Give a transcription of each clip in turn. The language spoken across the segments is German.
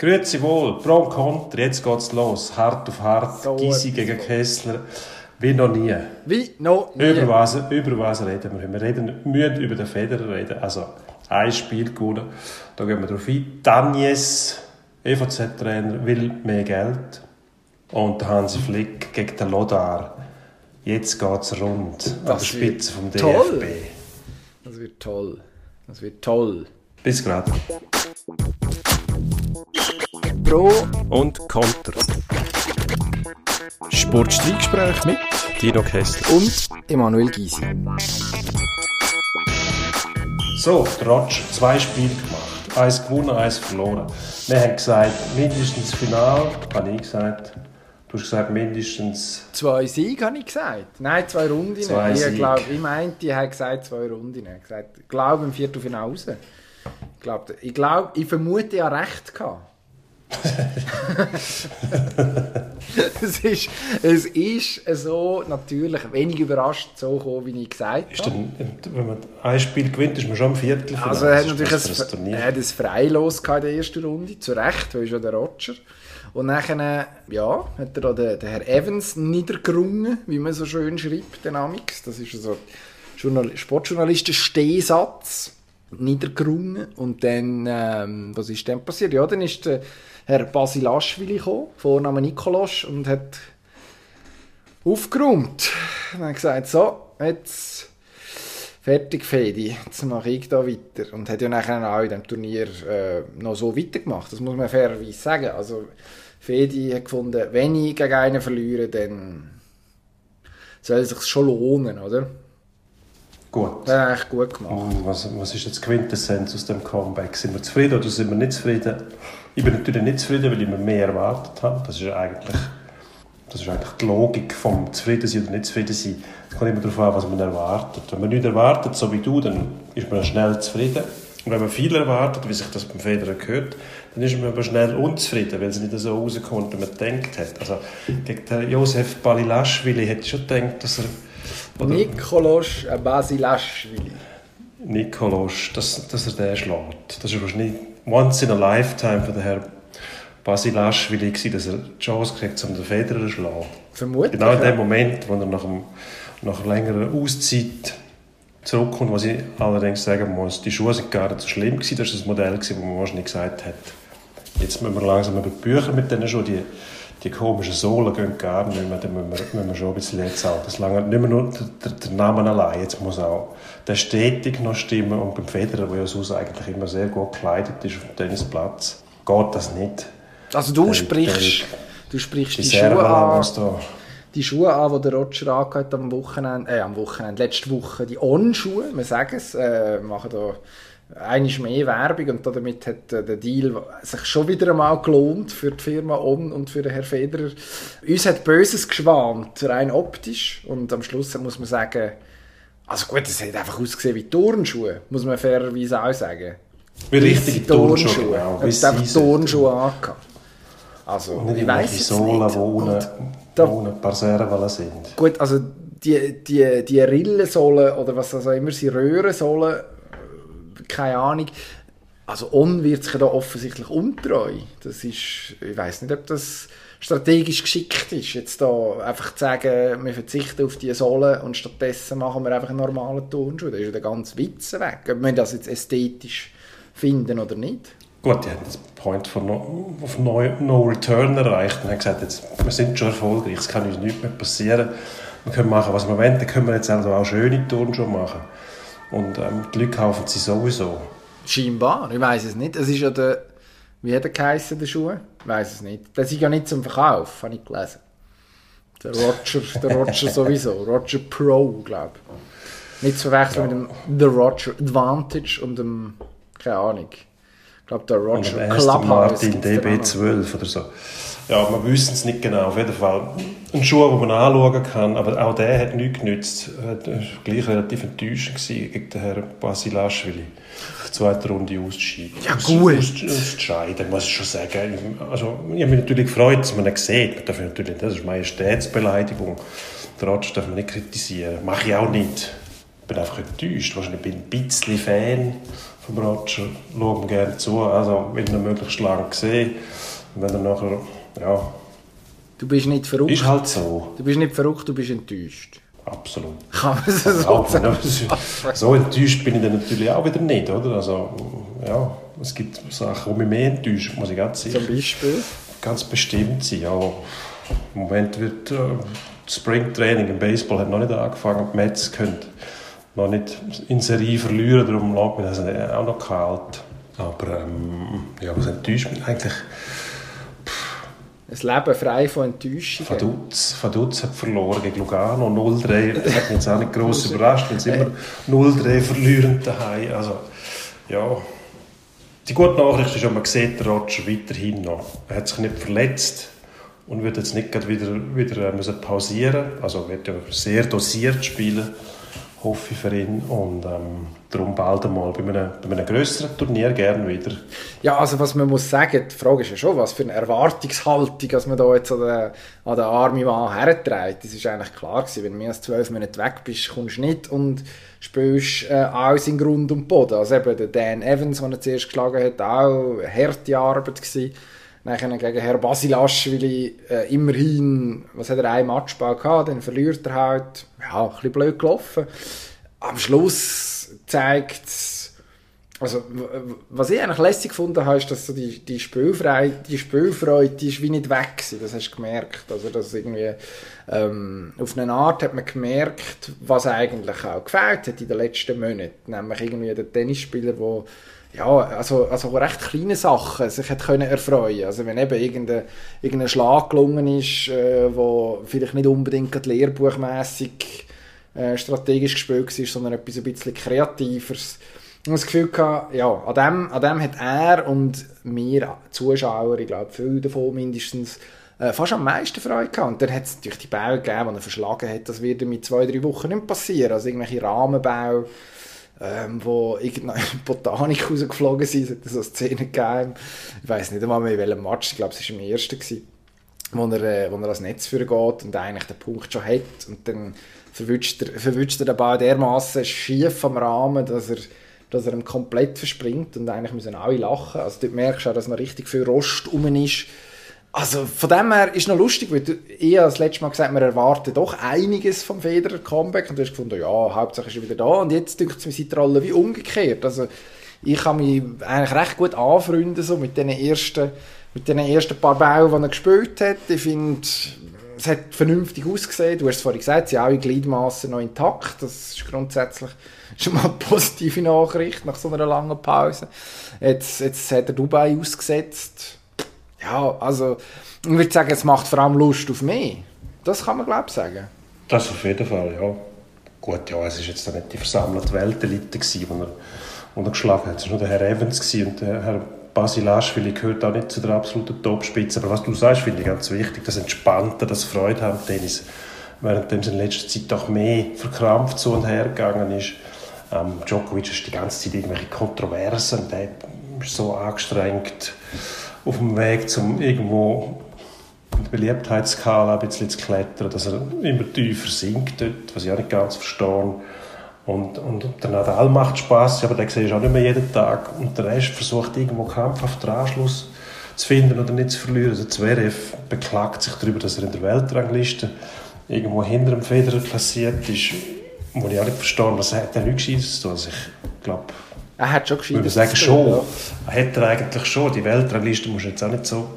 Grüezi wohl, Pro und Contra, jetzt geht's los. Hart auf hart, So Gysi gegen Kessler, wie noch nie. Wie noch nie. Über was, über was reden wir? Wir reden, müssen über den Federer reden. Also, ein Spiel gewonnen. Da gehen wir drauf ein. Danjes, EVZ-Trainer, will mehr Geld. Und Hansi Flick gegen den Lodar. Jetzt geht's rund an der Das Spitze vom wird toll. DFB. Das wird toll. Das wird toll. Bis gerade. Pro und Konter. Sportstreitgespräch mit Dino Kessler. und Emanuel Gysi. So, der Rotsch, zwei Spiele gemacht. Eins gewonnen, eins verloren. Wir haben gesagt, mindestens Final, habe ich gesagt. Du hast gesagt, mindestens Zwei Siege habe ich gesagt. Nein, zwei Runden. Zwei ich glaube, ich meinte, ich habe gesagt zwei Runden. Ich habe gesagt, glaube im Viertelfinale raus. Ich glaube, ich, glaube, ich vermute, habe recht gehabt. es, ist, es ist so natürlich wenig überrascht so gekommen, wie ich gesagt ist habe. dann, wenn man ein Spiel gewinnt, ist man schon im Viertelfinale. Also er hat natürlich ein, er hat ein Freilos in der ersten Runde, zu Recht, weil ist ja der Roger. Und dann ja, hat er den, den Herr Evans niedergerungen, wie man so schön schreibt, den Amix. Das ist so Journal Sportjournalisten-Stehsatz. Niedergerungen. Und dann, ähm, was ist dann passiert? Ja, dann ist der Herr Basilashvili gekommen, Vorname Nikolasch, und hat aufgeräumt. Und hat gesagt, so, jetzt fertig, Fedi, jetzt mache ich da weiter. Und hat ja nachher auch in dem Turnier äh, noch so weitergemacht, das muss man fairerweise sagen. Also Fedi hat gefunden, wenn ich gegen einen verliere, dann soll es sich schon lohnen, oder? Gut. Das hat er echt gut gemacht. Was, was ist jetzt die Quintessenz aus dem Comeback? Sind wir zufrieden oder sind wir nicht zufrieden? Ich bin natürlich nicht zufrieden, weil ich mir mehr erwartet habe. Das ist eigentlich, das ist eigentlich die Logik vom zufrieden sein oder nicht zufrieden sein. Es kommt immer darauf an, was man erwartet. Wenn man nichts erwartet, so wie du, dann ist man schnell zufrieden. Und wenn man viel erwartet, wie sich das beim Federer gehört, dann ist man aber schnell unzufrieden, weil es nicht so rauskommt, wie man gedacht hat. Also gegen den Josef Balilashvili hätte ich schon gedacht, dass er... oder- Nikolaus Basilashvili. Nikolaus, dass, dass er den schlägt. Das war wahrscheinlich once in a lifetime für den Herrn Basilashvili, dass er die Chance kriegt, um den Federer zu schlagen. Vermutlich. Genau in dem Moment, wo er nach, dem, nach längerer Auszeit zurückkommt, was ich allerdings sagen muss, die Schuhe sind gar nicht so schlimm gewesen. Das war das Modell, wo man wahrscheinlich gesagt hat, jetzt müssen wir langsam über die Bücher mit diesen Schuhen, die, die komischen Sohlen gehen gar nicht mehr, dann müssen wir, müssen wir schon ein bisschen jetzt auch. Das lange nicht mehr nur der, der, der Name allein, jetzt muss auch der Stetig noch stimmen und beim Federer, der ja sonst eigentlich immer sehr gut gekleidet ist auf dem Tennisplatz, geht das nicht. Also du Der- sprichst, du sprichst die, Die Schuhe an, da... die Schuhe an, die der Roger angehört am Wochenende, äh, am Wochenende, letzte Woche, die On-Schuhe, wir sagen es, äh, machen da einiges mehr Werbung und damit hat äh, der Deal sich schon wieder einmal gelohnt für die Firma On und für den Herrn Federer. Uns hat Böses geschwant, rein optisch und am Schluss muss man sagen, also gut, es hat einfach ausgesehen wie Turnschuhe, muss man fairerweise auch sagen. Wie richtige Turnschuhe, genau. Er Wie hat einfach Turnschuhe angehabt. Also, nicht ich weiss es nicht. Und da- ohne ein paar Servalen sind. Gut, also die, die, die Rillensohlen oder was das auch immer sie Röhrensohlen, äh, keine Ahnung. Also On wird sich da offensichtlich untreu. Das ist, ich weiß nicht, ob das strategisch geschickt ist, jetzt da einfach zu sagen, wir verzichten auf die Sohlen und stattdessen machen wir einfach einen normalen Turnschuh. Da ist ja der ganze Witz weg. Ob wir das jetzt ästhetisch finden oder nicht. Gut, die haben das Point von no, of no, no Return erreicht und haben gesagt, jetzt, wir sind schon erfolgreich, es kann uns nichts mehr passieren. Wir können machen, was wir wollen, dann können wir jetzt also auch schöne Turnschuhe machen. Und ähm, die Leute kaufen sie sowieso. Scheinbar, ich weiß es nicht. Es ist ja der, wie hat er geheissen, der Schuh? Ich weiß es nicht. Das ist ja nicht zum Verkauf, habe ich gelesen. Der Roger, der Roger sowieso. Roger Pro, glaube ich. Nicht zu verwechseln mit dem The Roger Advantage und dem, keine Ahnung. Glaube, der Roger Martin gibt's dann auch noch. DB12 oder so. Ja, wir wissen es nicht genau. Auf jeden Fall ein Schuh, den man anschauen kann, aber auch der hat nichts genützt. Er war gleich relativ enttäuschend gegen den Herrn Basilashvili. Die zweite Runde auszuscheiden. Ja, gut. Aus, auszuscheiden, muss ich schon sagen. Also, ich habe mich natürlich gefreut, dass man ihn sieht. Man darf natürlich, das ist Majestätsbeleidigung. Roger darf man nicht kritisieren. Mache ich auch nicht. Bin einfach enttäuscht. Wahrscheinlich bin ich ein bisschen Fan von Roger, schaue ihm gerne zu, also will ihn möglichst lange sehen. Und wenn er nachher, ja, Du bist nicht verrückt. ist halt so, Du bist nicht verrückt, du bist enttäuscht. absolut. Kann man so Ja, sagen? so enttäuscht bin ich dann natürlich auch wieder nicht, oder? Also, ja, es gibt Sachen, die mich mehr enttäuschen, muss ich ganz sicher Zum Beispiel. ganz bestimmt sein. Ja, Im Moment wird äh, das Springtraining im Baseball hat noch nicht angefangen. Die Mets können noch nicht in Serie verlieren, darum lässt man das auch noch kalt. Aber ähm, ja, was enttäuscht mich eigentlich? Ein Leben frei von Enttäuschungen. Vaduz, Vaduz hat verloren gegen Lugano 0-3. Das hat mich jetzt auch nicht gross überrascht, weil sie immer 0-3 verlieren daheim. Also, ja. Die gute Nachricht ist, man sieht den Roger weiterhin noch. Er hat sich nicht verletzt und wird jetzt nicht wieder, wieder äh, müssen pausieren Also er wird ja sehr dosiert spielen, hoffe ich für ihn. Und ähm, darum bald einmal bei einem, bei einem grösseren Turnier gerne wieder. Ja, also was man muss sagen, die Frage ist ja schon, was für eine Erwartungshaltung, dass man da jetzt an den, an den armen Mann herträgt. Das ist eigentlich klar gewesen, wenn du mehr als zwölf Monate weg bist, kommst du nicht und spielst äh, alles in Grund und Boden. Also eben der Dan Evans, den er zuerst geschlagen hat, auch eine harte Arbeit gewesen. Nachher gegen Herr Basilaschwili äh, immerhin, was hat er, ein Matchball gehabt, dann verliert er halt, ja, ein bisschen blöd gelaufen. Am Schluss zeigt also, was ich eigentlich lässig gefunden habe, ist, dass so die, die, Spielfreude, die Spielfreude, die ist wie nicht weg gewesen. Das hast du gemerkt. Also, dass irgendwie, ähm, auf eine Art hat man gemerkt, was eigentlich auch gefällt hat in den letzten Monaten. Nämlich irgendwie der Tennisspieler, der ja, also, also recht kleine Sachen sich hat können erfreuen. Also wenn eben irgendein, irgendein Schlag gelungen ist, äh, wo vielleicht nicht unbedingt lehrbuchmässig äh, strategisch gespielt war, sondern etwas ein bisschen kreativeres. Und das Gefühl gehabt, ja, an dem, an dem hat er und wir Zuschauer, ich glaube, viele davon mindestens, äh, fast am meisten Freude gehabt. Und dann hat es natürlich die Bälle gegeben, die er verschlagen hat. Das wird in zwei, drei Wochen nicht passieren. Also irgendwelche Rahmenbälle, ähm, wo irgendeine Botanik rausgeflogen sind. Es hat so Szenen gegeben. Ich weiß nicht einmal mehr, in welchem Match. Ich glaube, es war im ersten. Wo er, äh, wo er ans Netz geht und eigentlich den Punkt schon hat und dann verwünscht er, er den Ball dermaßen schief am Rahmen, dass er, dass er ihm komplett verspringt und eigentlich müssen alle lachen. Also dort merkst du auch, dass noch richtig viel Rost rum ist. Also von dem her ist noch lustig, weil du, ich habe das letzte Mal gesagt, man erwartet doch einiges vom Federer Comeback und du hast gefunden, ja, Hauptsache ist er wieder da und jetzt denkt es mir seit der Rolle wie umgekehrt. Also ich kann mich eigentlich recht gut anfreunden so mit den ersten mit den ersten paar Bällen, die er gespielt hat. Ich finde, es hat vernünftig ausgesehen. Du hast es vorhin gesagt, sie sind alle Gliedmaßen noch intakt. Das ist grundsätzlich schon mal eine positive Nachricht nach so einer langen Pause. Jetzt, jetzt hat er Dubai ausgesetzt. Ja, also ich würde sagen, es macht vor allem Lust auf mehr. Das kann man, glaube ich, sagen. Das auf jeden Fall, ja. Gut, ja, es war jetzt nicht die versammelte Weltelite, die er, die er geschlagen hat. Es war nur der Herr Evans und der Herr Basilashvili gehört auch nicht zu der absoluten Topspitze. Aber was du sagst, finde ich ganz wichtig, das Entspannte, das Freude am Tennis. Während es in letzter Zeit doch mehr verkrampft so und her gegangen ist. Ähm, Djokovic ist die ganze Zeit irgendwelche Kontroversen, der ist so angestrengt auf dem Weg zum irgendwo in der Beliebtheitsskala ein bisschen zu klettern, dass er immer tiefer sinkt dort, was ich auch nicht ganz verstehe. Und, und der Nadal macht Spaß, aber den siehst du auch nicht mehr jeden Tag. Und der Rest versucht irgendwo krampfhaft den Anschluss zu finden oder nicht zu verlieren. Also Zverev beklagt sich darüber, dass er in der Weltrangliste irgendwo hinter dem Federer passiert ist, wo ich auch nicht verstehe, was hat er nicht Gescheites zu tun. Also ich glaube, Er hat schon ich würde gescheit. sagen schon. Hat er eigentlich schon. Die Weltrangliste muss jetzt auch nicht so,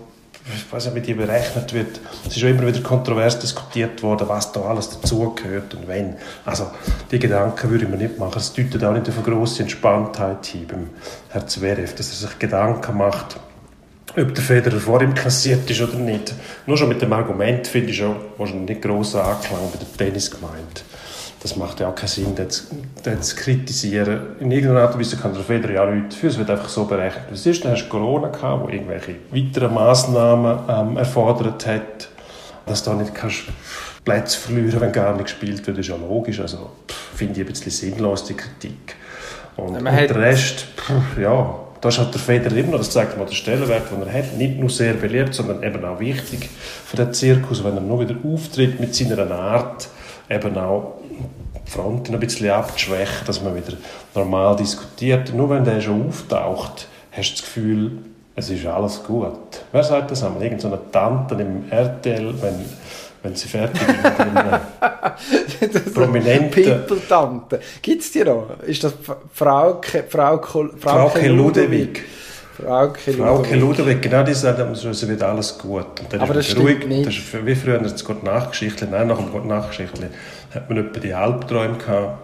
ich weiß nicht, wie die berechnet wird. Es ist schon immer wieder kontrovers diskutiert worden, was da alles dazugehört und wenn. Also die Gedanken würde ich mir nicht machen. Es deutet auch nicht auf eine grosse Entspanntheit hin beim Herrn Zverev, dass er sich Gedanken macht, ob der Federer vor ihm kassiert ist oder nicht. Nur schon mit dem Argument finde ich schon wahrscheinlich nicht grosser Anklang bei der Tennisgemeinde. Das macht ja auch keinen Sinn, das, das zu kritisieren. In irgendeiner Art und Weise kann der Federer ja nichts dafür. Es wird einfach so berechnet, es ist. Dann hast du Corona gehabt, wo irgendwelche weiteren Massnahmen ähm, erfordert hat. Dass du da nicht kannst Plätze verlieren wenn gar nicht gespielt wird, ist ja logisch. Also finde ich ein bisschen sinnlos, die Kritik. Und, und hat- der Rest, pff, ja, da ist halt der Federer immer noch, das zeigt mal den Stellenwert, den er hat. Nicht nur sehr beliebt, sondern eben auch wichtig für den Zirkus, wenn er nur wieder auftritt mit seiner Art, eben auch die Fronten ein bisschen abzuschwächen, dass man wieder normal diskutiert. Nur wenn der schon auftaucht, hast du das Gefühl, es ist alles gut. Wer sagt das einmal? Irgend so eine Tante im RTL, wenn, wenn sie fertig ist prominenten... People-Tante. Gibt es die noch? Ist das Frauke, Frauke, Frauke, Frauke Ludewig? Frauke Ludwig. Frauke Ludwig, genau die sagt, es wird alles gut. Und dann Aber das stimmt nicht. Das ist wie früher das Gott Nachgeschichte, nein, nach dem Gott Nachgeschichte hat man etwa die Albträume gehabt,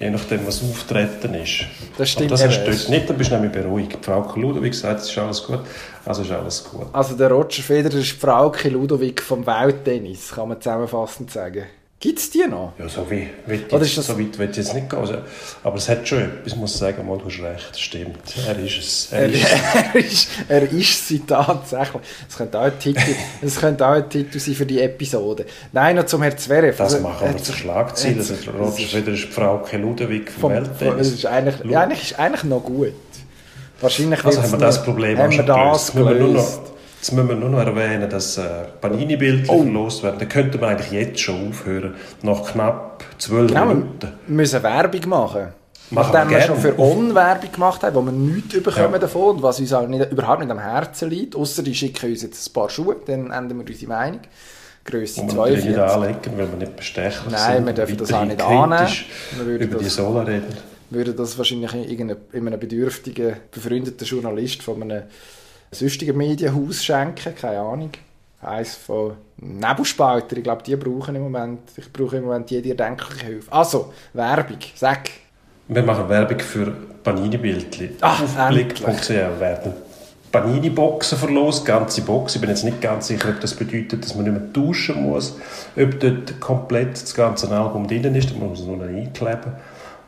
je nachdem, was auftreten ist. Das stimmt. Und das hast du dort nicht, dann bist du nämlich beruhigt. Frauke Ludwig sagt, es ist alles gut, also ist alles gut. Also der Roger Federer ist Frauke Ludwig vom Welttennis, kann man zusammenfassend sagen. Gibt es die noch? Ja, so, wie, jetzt, das... so weit ich jetzt nicht gehen. Also, aber es hat schon etwas, ich muss sagen, mal, du hast recht, stimmt. Er ist es. Er, er, ist, er, ist, er ist sie tatsächlich. Das könnte auch ein Titel, das könnte auch ein Titel sein für die Episode. Nein, noch zum Herrn Zverev. Das also, machen wir zur Schlagzeile. Also, Roger Federer ist Frau Ludwig vom, vom Welttennis. Das ist eigentlich, ja, eigentlich ist eigentlich noch gut. Wahrscheinlich also haben wir das Problem haben wir das gelöst. Jetzt müssen wir nur noch erwähnen, dass äh, Panini-Bilder oh. verlost werden. Da könnte man eigentlich jetzt schon aufhören, nach knapp zwölf genau, Minuten. Wir müssen Werbung machen. machen Nachdem wir, wir schon für On Werbung gemacht haben, wo wir nichts bekommen ja. davon, was uns auch nicht, überhaupt nicht am Herzen liegt, außer die schicken uns jetzt ein paar Schuhe, dann ändern wir unsere Meinung. Und 42. nicht anlegen, weil wir nicht bestechlich Nein, sind. wir dürfen das auch nicht annehmen. Wir über die Sola reden. Würden das wahrscheinlich irgendeinem bedürftigen, befreundeten Journalist von einem sonstigen Medienhaus schenken, keine Ahnung. Eins von Nebelspalter, ich glaube, die brauchen im Moment, ich brauche im Moment jede erdenkliche Hilfe. Also, Werbung, sag. Wir machen Werbung für Panini-Bildchen. Auf blick.ch werden Panini-Boxen verlost, ganze Box. Ich bin jetzt nicht ganz sicher, ob das bedeutet, dass man nicht mehr tauschen muss, ob dort komplett das ganze Album drin ist, da muss man es nur noch einkleben.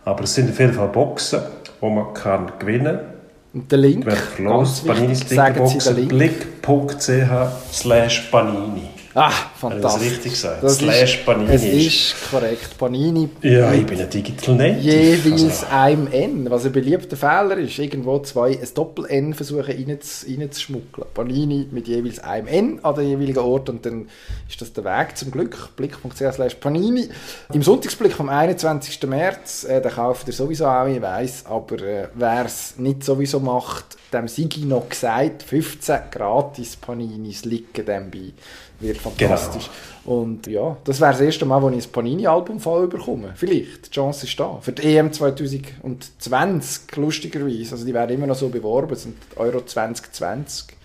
Aber es sind auf jeden Fall Boxen, die man kann gewinnen kann und der Link, ganz wichtig, sagen Sie den Link. blick.ch slash panini. Ah, fantastisch. Das richtig gesagt. Das Slash Panini. Es ist korrekt. Panini. Ja, ich bin ein Digital Native. Jeweils also. einem N. Was ein beliebter Fehler ist, irgendwo zwei, ein Doppel-N versuchen reinzuschmuggeln. Panini mit jeweils einem N an den jeweiligen Ort und dann ist das der Weg zum Glück. Blick.ch slash Panini. Im Sonntagsblick vom 21. März, äh, den kauft ihr sowieso auch, ich weiss, aber äh, wer es nicht sowieso macht, dem Sigi noch gesagt, 15 gratis Paninis liegen dem bei wird fantastisch. Genau. Und ja, das wäre das erste Mal, wo ich ein Panini-Album voll bekomme. Vielleicht, die Chance ist da. Für die EM 2020, lustigerweise, also die werden immer noch so beworben, sind Euro 2020.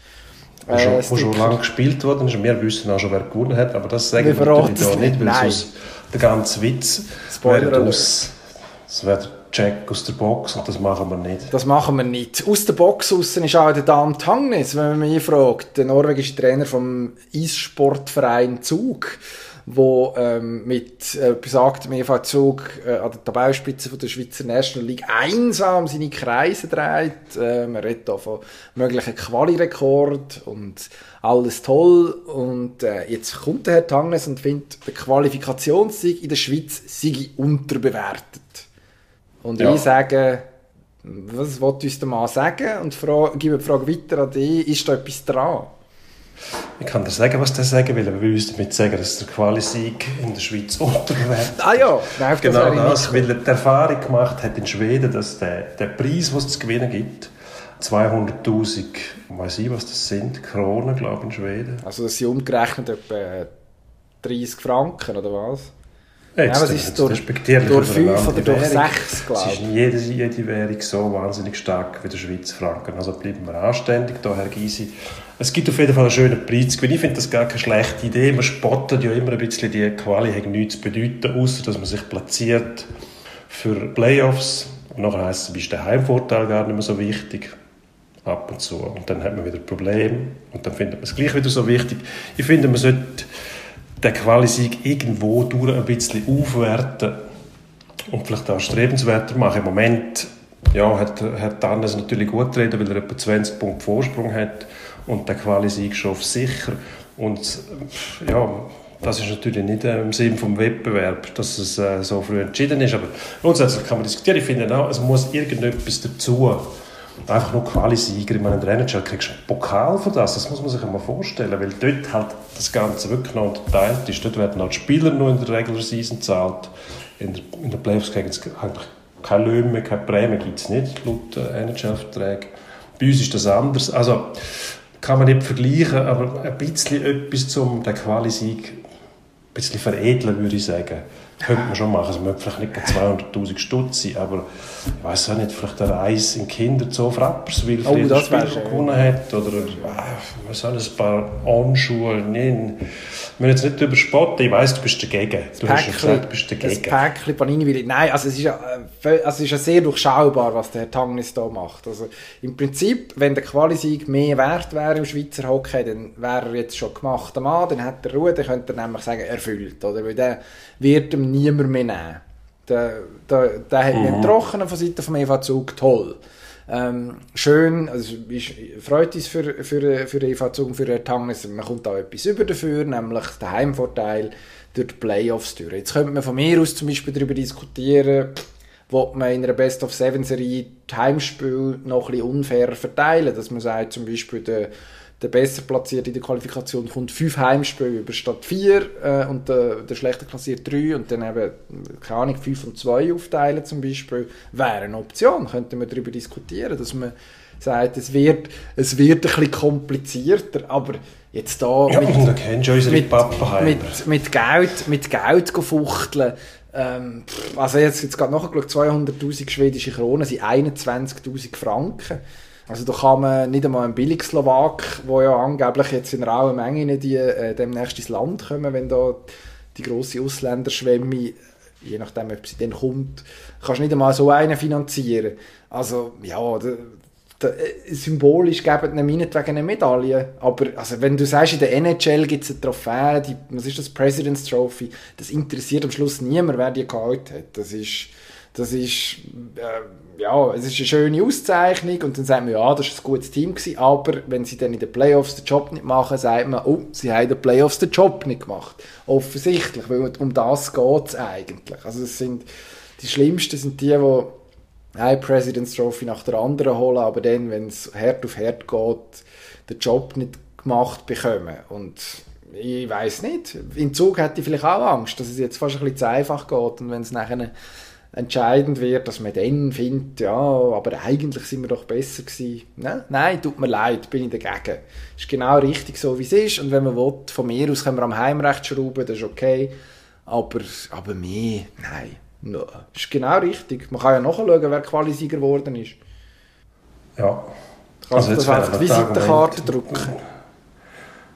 Wo schon, äh, wo schon lange gespielt worden ist. Wir wissen auch schon, wer gewonnen hat, aber das sagen wir natürlich nicht, nicht, weil Nein. sonst der ganze Witz wäre aus. Das wäre Check aus der Box und das machen wir nicht. Das machen wir nicht. Aus der Box raus ist auch der Dan Tangnes, wenn man mich fragt, der norwegische Trainer vom Eissportverein Zug, wo ähm, mit äh, besagtem EV Zug äh, an der Tabellenspitze der Schweizer National League einsam seine Kreise dreht. Äh, man redet hier von möglichen Quali-Rekord und alles toll. Und äh, jetzt kommt der Herr Tangnes und findet, der Qualifikationssieg in der Schweiz sei unterbewertet. Und ja. ich sage, was wollt uns der Mann sagen? Und frage, gebe die Frage weiter an dich, ist da etwas dran? Ich kann dir sagen, was der sagen will, aber wir müssen damit sagen, dass der Quali-Sieg in der Schweiz unterbewertet Ah ja, Nein, genau das, das weil er die Erfahrung gemacht hat in Schweden, dass der, der Preis, was es zu gewinnen gibt, 200'000, weiß ich, was das sind, Kronen, glaube ich, in Schweden. Also das sind umgerechnet etwa 30 Franken, oder was? Jetzt, ja, was ist durch, durch 5 oder durch 6, glaube ich. Es ist nicht jede, jede Währung so wahnsinnig stark wie der Schweizer Franken. Also bleiben wir anständig da, Herr Gysi. Es gibt auf jeden Fall einen schönen Preis. Ich finde das gar keine schlechte Idee. Man spottet ja immer ein bisschen, die Quali hat nichts zu bedeuten, außer dass man sich platziert für Playoffs. Und nachher heisst es, ist der Heimvorteil gar nicht mehr so wichtig. Ab und zu. Und dann hat man wieder ein Problem. Und dann findet man es gleich wieder so wichtig. Ich finde, man sollte den Quali-Sieg irgendwo durch ein bisschen aufwerten und vielleicht auch strebenswerter machen. Im Moment ja, hat Herr Tannes natürlich gut reden, weil er etwa 20 Punkte Vorsprung hat und der Quali-Sieg schon auf sicher. Und ja, das ist natürlich nicht äh, im Sinn vom Wettbewerb, dass es äh, so früh entschieden ist. Aber grundsätzlich kann man diskutieren. Ich finde auch, es muss irgendetwas dazu, einfach nur Quali-Sieger. Ich meine, in der NHL kriegst du einen Pokal für das, das muss man sich einmal vorstellen, weil dort halt das Ganze wirklich noch unterteilt ist. Dort werden halt Spieler nur in der Regular Season gezahlt. In der, in der Playoffs kriegen sie eigentlich keine Löhne mehr, keine Prämie gibt es nicht, laut äh, NHL-Verträgen. Bei uns ist das anders. Also, kann man nicht vergleichen, aber ein bisschen etwas zum den Quali-Sieg ein bisschen veredeln, würde ich sagen. Könnte man schon machen. Also, man vielleicht nicht 200'000 Stutz sein, aber ich weiß auch nicht, vielleicht eine Reise in Kinderzoo auf Rapperswil, Oh, für das Spiel gewonnen hat, oder äh, auch ein paar Anschuhe. Nein, wir müssen jetzt nicht überspotten. Ich weiss, du bist dagegen. Du hast ja gesagt, du bist das dagegen. Päckchen Panini will ich, nein, also es ist ja, also es ist ja sehr durchschaubar, was der Herr Tangnis da macht. Also im Prinzip, wenn der Qualisieg mehr wert wäre im Schweizer Hockey, dann wäre er jetzt schon gemacht am Mann, dann hat er Ruhe, dann könnte er nämlich sagen, erfüllt, oder? Weil der wird niemand mehr nehmen. Der, der, der hat mich entrochen von Seiten vom EV Zug, toll. Ähm, schön, also ist, freut uns für, für, für den EV Zug und für den Tangnes, man kommt da etwas über dafür, nämlich den Heimvorteil durch die Playoffs durch. Jetzt könnte man von mir aus zum Beispiel darüber diskutieren, wo man in einer Best-of-Seven-Serie die Heimspiele noch ein bisschen unfair verteilen, dass man sagt, zum Beispiel der, der besser platzierte in der Qualifikation kommt fünf Heimspiele über statt vier äh, und der, der schlechter klassiert drei und dann eben, keine Ahnung, fünf und zwei aufteilen zum Beispiel, wäre eine Option, könnte man darüber diskutieren, dass man sagt, es wird, es wird ein bisschen komplizierter, aber jetzt da Ja, mit, mit, mit, mit Geld, mit Geld fuchteln. Ähm, also jetzt, jetzt gerade nachgeschaut, 200'000 schwedische Kronen sind 21'000 Franken. Also da kann man nicht einmal ein Billigslowak, wo ja angeblich jetzt in rauen Mengen die, äh, demnächst ins Land kommen, wenn da die grosse Ausländerschwemme, je nachdem, ob sie dann kommt, kannst du nicht einmal so einen finanzieren. Also ja, da, da, äh, symbolisch geben ihnen meinetwegen eine Medaille. Aber also, wenn du sagst, in der NHL gibt es eine Trophäe, die, was ist das, President's Trophy, das interessiert am Schluss niemand, wer die geholt hat. Das ist, das ist, äh, ja, es ist eine schöne Auszeichnung und dann sagt man, ja, das war ein gutes Team gewesen, aber wenn sie dann in den Playoffs den Job nicht machen, sagt man, oh, sie haben in den Playoffs den Job nicht gemacht. Offensichtlich, weil um das geht es eigentlich. Also es sind, die Schlimmsten sind die, die eine President's Trophy nach der anderen holen, aber dann, wenn es Herd auf Herd geht, den Job nicht gemacht bekommen. Und ich weiß nicht. In Zug hätte ich vielleicht auch Angst, dass es jetzt fast ein bisschen zu einfach geht und wenn es nachher entscheidend wird, dass man dann findet, ja, aber eigentlich sind wir doch besser gewesen. Nein, nein, tut mir leid, bin ich dagegen. Ist genau richtig so, wie es ist und wenn man will, von mir aus können wir am Heimrecht schrauben, das ist okay, aber, aber mehr, nein. No. Ist genau richtig. Man kann ja nachschauen, wer Qualisieger geworden ist. Ja. Kannst Also du das einfach die Visitenkarte drucken.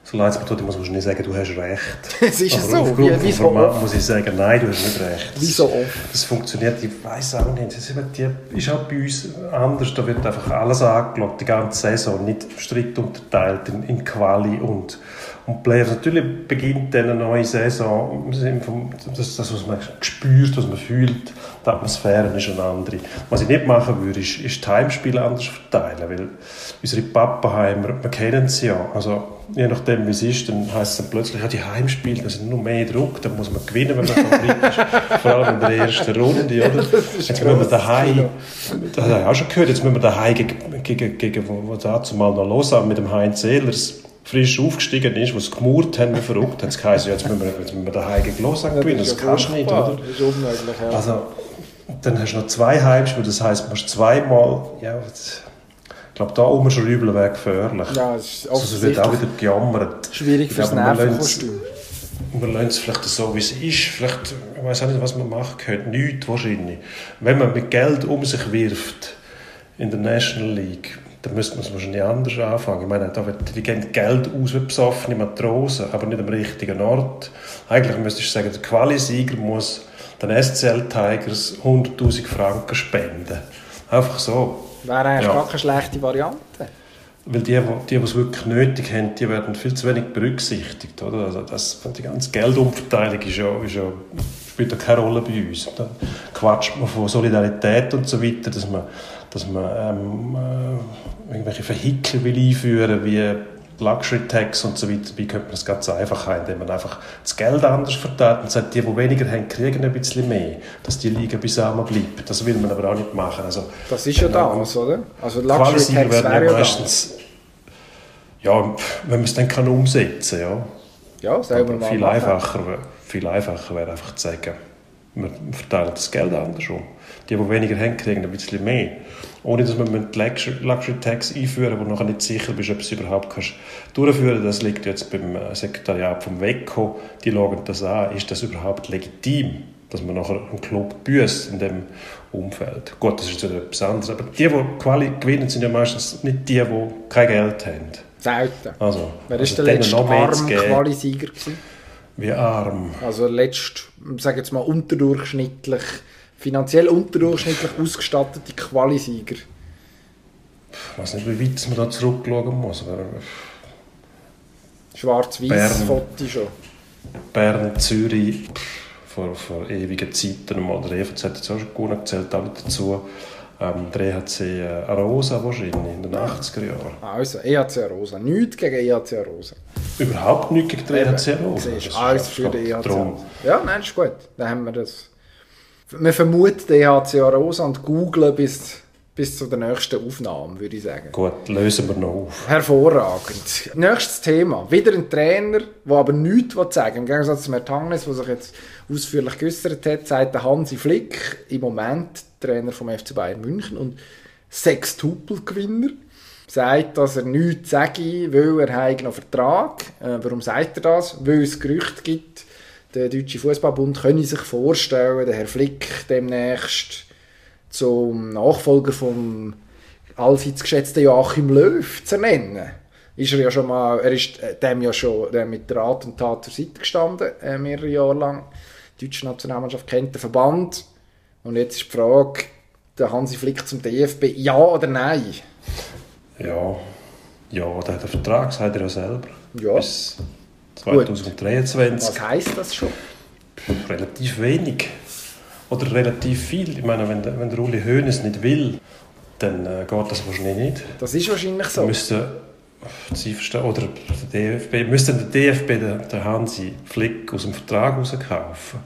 So leid es mir tut, ich muss wahrscheinlich sagen, du hast recht. Es ist Aber so, aufgrund vom wie so Format oft. muss ich sagen, nein, du hast nicht recht. Wie so oft. Das funktioniert, ich weiß auch nicht. Das ist, eben die, ist auch bei uns anders. Da wird einfach alles angeschaut, die ganze Saison, nicht strikt unterteilt in, in Quali und, und Players. Natürlich beginnt dann eine neue Saison, das, das, was man spürt, was man fühlt, die Atmosphäre ist eine andere. Was ich nicht machen würde, ist, ist die Heimspiele anders verteilen, weil unsere Pappenheimer, wir kennen sie ja, also je nachdem wie es ist, dann heisst es dann plötzlich, ja, die Heimspiele, da sind nur mehr Druck, da muss man gewinnen, wenn man Favorit ist, vor allem in der ersten Runde, oder? Jetzt müssen wir daheim, Kino. das habe ich auch schon gehört, jetzt müssen wir daheim gegen, gegen, gegen wo, wo dazu mal noch Lausanne mit dem Heinz Ehlers frisch aufgestiegen ist, wo sie gemurrt haben, wie verrückt, haben sie geheißen, jetzt müssen wir, jetzt müssen wir daheim gegen Lausanne gewinnen, das, ist ja kannst du nicht, oder? Das ist unmöglich, ja. Also, dann hast du noch zwei Heimspiele, das heisst, du musst zweimal, ja, jetzt- ich glaube, da rumschrauben wäre gefährlich. ja, es ist also, es wird auch wieder gejammert. schwierig fürs Nervenkostüm. wir lassen es vielleicht so, wie es ist. Vielleicht, ich weiß auch nicht, was man machen könnte. Nichts wahrscheinlich. Wenn man mit Geld um sich wirft in der National League, dann müsste man es wahrscheinlich anders anfangen. Ich meine, da wird, die geben Geld aus wie besoffene Matrosen, aber nicht am richtigen Ort. Eigentlich müsstest du sagen, der Qualisieger muss den SCL Tigers 100'000 Franken spenden. Einfach so. Wäre eigentlich Ja. gar keine schlechte Variante. Weil die, die, die es wirklich nötig haben, die werden viel zu wenig berücksichtigt. Oder? Also das, die ganze Geldumverteilung ist ja, ist ja, spielt keine Rolle bei uns. Dann quatscht man von Solidarität und so weiter, dass man, dass man ähm, äh, irgendwelche Vehikel will einführen wie Luxury Tax und so weiter, dabei könnte man das ganz einfach haben, indem man einfach das Geld anders verteilt und sagt, die, die weniger haben, kriegen ein bisschen mehr, dass die Liga beisammen bleibt. Das will man aber auch nicht machen. Also, Das ist ja das, oder? Also Luxury Tax wäre ja meistens, ja, wenn man es dann kann umsetzen kann, ja. Ja, sagen wir mal. viel machen. einfacher, viel einfacher wäre einfach zu sagen, wir verteilen das Geld andersrum. Die, die weniger haben, kriegen ein bisschen mehr. Ohne dass man die Luxury Tax einführen wo du nachher nicht sicher bist, ob du es überhaupt kannst durchführen Das liegt jetzt beim äh, Sekretariat vom WECO. Die schauen das an. Ist das überhaupt legitim, dass man nachher einen Club büßt in dem Umfeld? Gut, das ist jetzt etwas anderes. Aber die, die Quali gewinnen, sind ja meistens nicht die, die kein Geld haben. Selten. Also, Wer also ist der denen letzte noch mehr zu arme geben, Qualisieger gewesen? Wie arm. Also letzt, sage jetzt mal unterdurchschnittlich, finanziell unterdurchschnittlich ausgestattete Qualisieger. Ich weiß nicht, wie weit man da zurückschauen muss. Aber Schwarz-Weiß. Foto schon. Bern, Zürich, vor, vor ewigen Zeiten mal. Der EVZ hat jetzt auch schon gewonnen, zählt alle dazu. Ähm, der EHC äh, Arosa wahrscheinlich in den 80er Jahren. Also, EHC Rosa. Nichts gegen EHC Rosa. Überhaupt nichts gegen den EHC Arosa. Das alles ist für den EHC drum. Rosa. Ja, nein, ist gut. Dann haben wir das. Wir vermuten den EHC Rosa und googlen bis, bis zu der nächsten Aufnahme, würde ich sagen. Gut, lösen wir noch auf. Hervorragend. Nächstes Thema. Wieder ein Trainer, der aber nichts sagen will. Im Gegensatz zu Mert Hangnes, der sich jetzt ausführlich geäußert hat, sagt der Hansi Flick, im Moment Trainer vom FC Bayern München und Sextupel-Gewinner, sagt, dass er nichts sage, weil er noch Vertrag. Äh, warum sagt er das? Weil es Gerüchte gibt, der Deutsche Fußballbund könne sich vorstellen, der Herr Flick demnächst zum Nachfolger vom allseits geschätzten Joachim Löw zu ernennen. Ist er ja schon mal, er ist äh, dem ja schon äh, mit Rat und Tat zur Seite gestanden, äh, mehrere Jahre lang. Die deutsche Nationalmannschaft kennt den Verband. Und jetzt ist die Frage, der Hansi Flick zum DFB, ja oder nein? Ja, ja, der hat einen Vertrag, sagt er ja selber. Ja. Bis 2023. Was heisst das schon? relativ wenig. Oder relativ viel. Ich meine, wenn der, wenn der Uli Hoeneß nicht will, dann äh, geht das wahrscheinlich nicht. Das ist wahrscheinlich so. Müsste, Sie verstehen, oder der DFB, müsste der DFB den, den Hansi Flick aus dem Vertrag rauskaufen?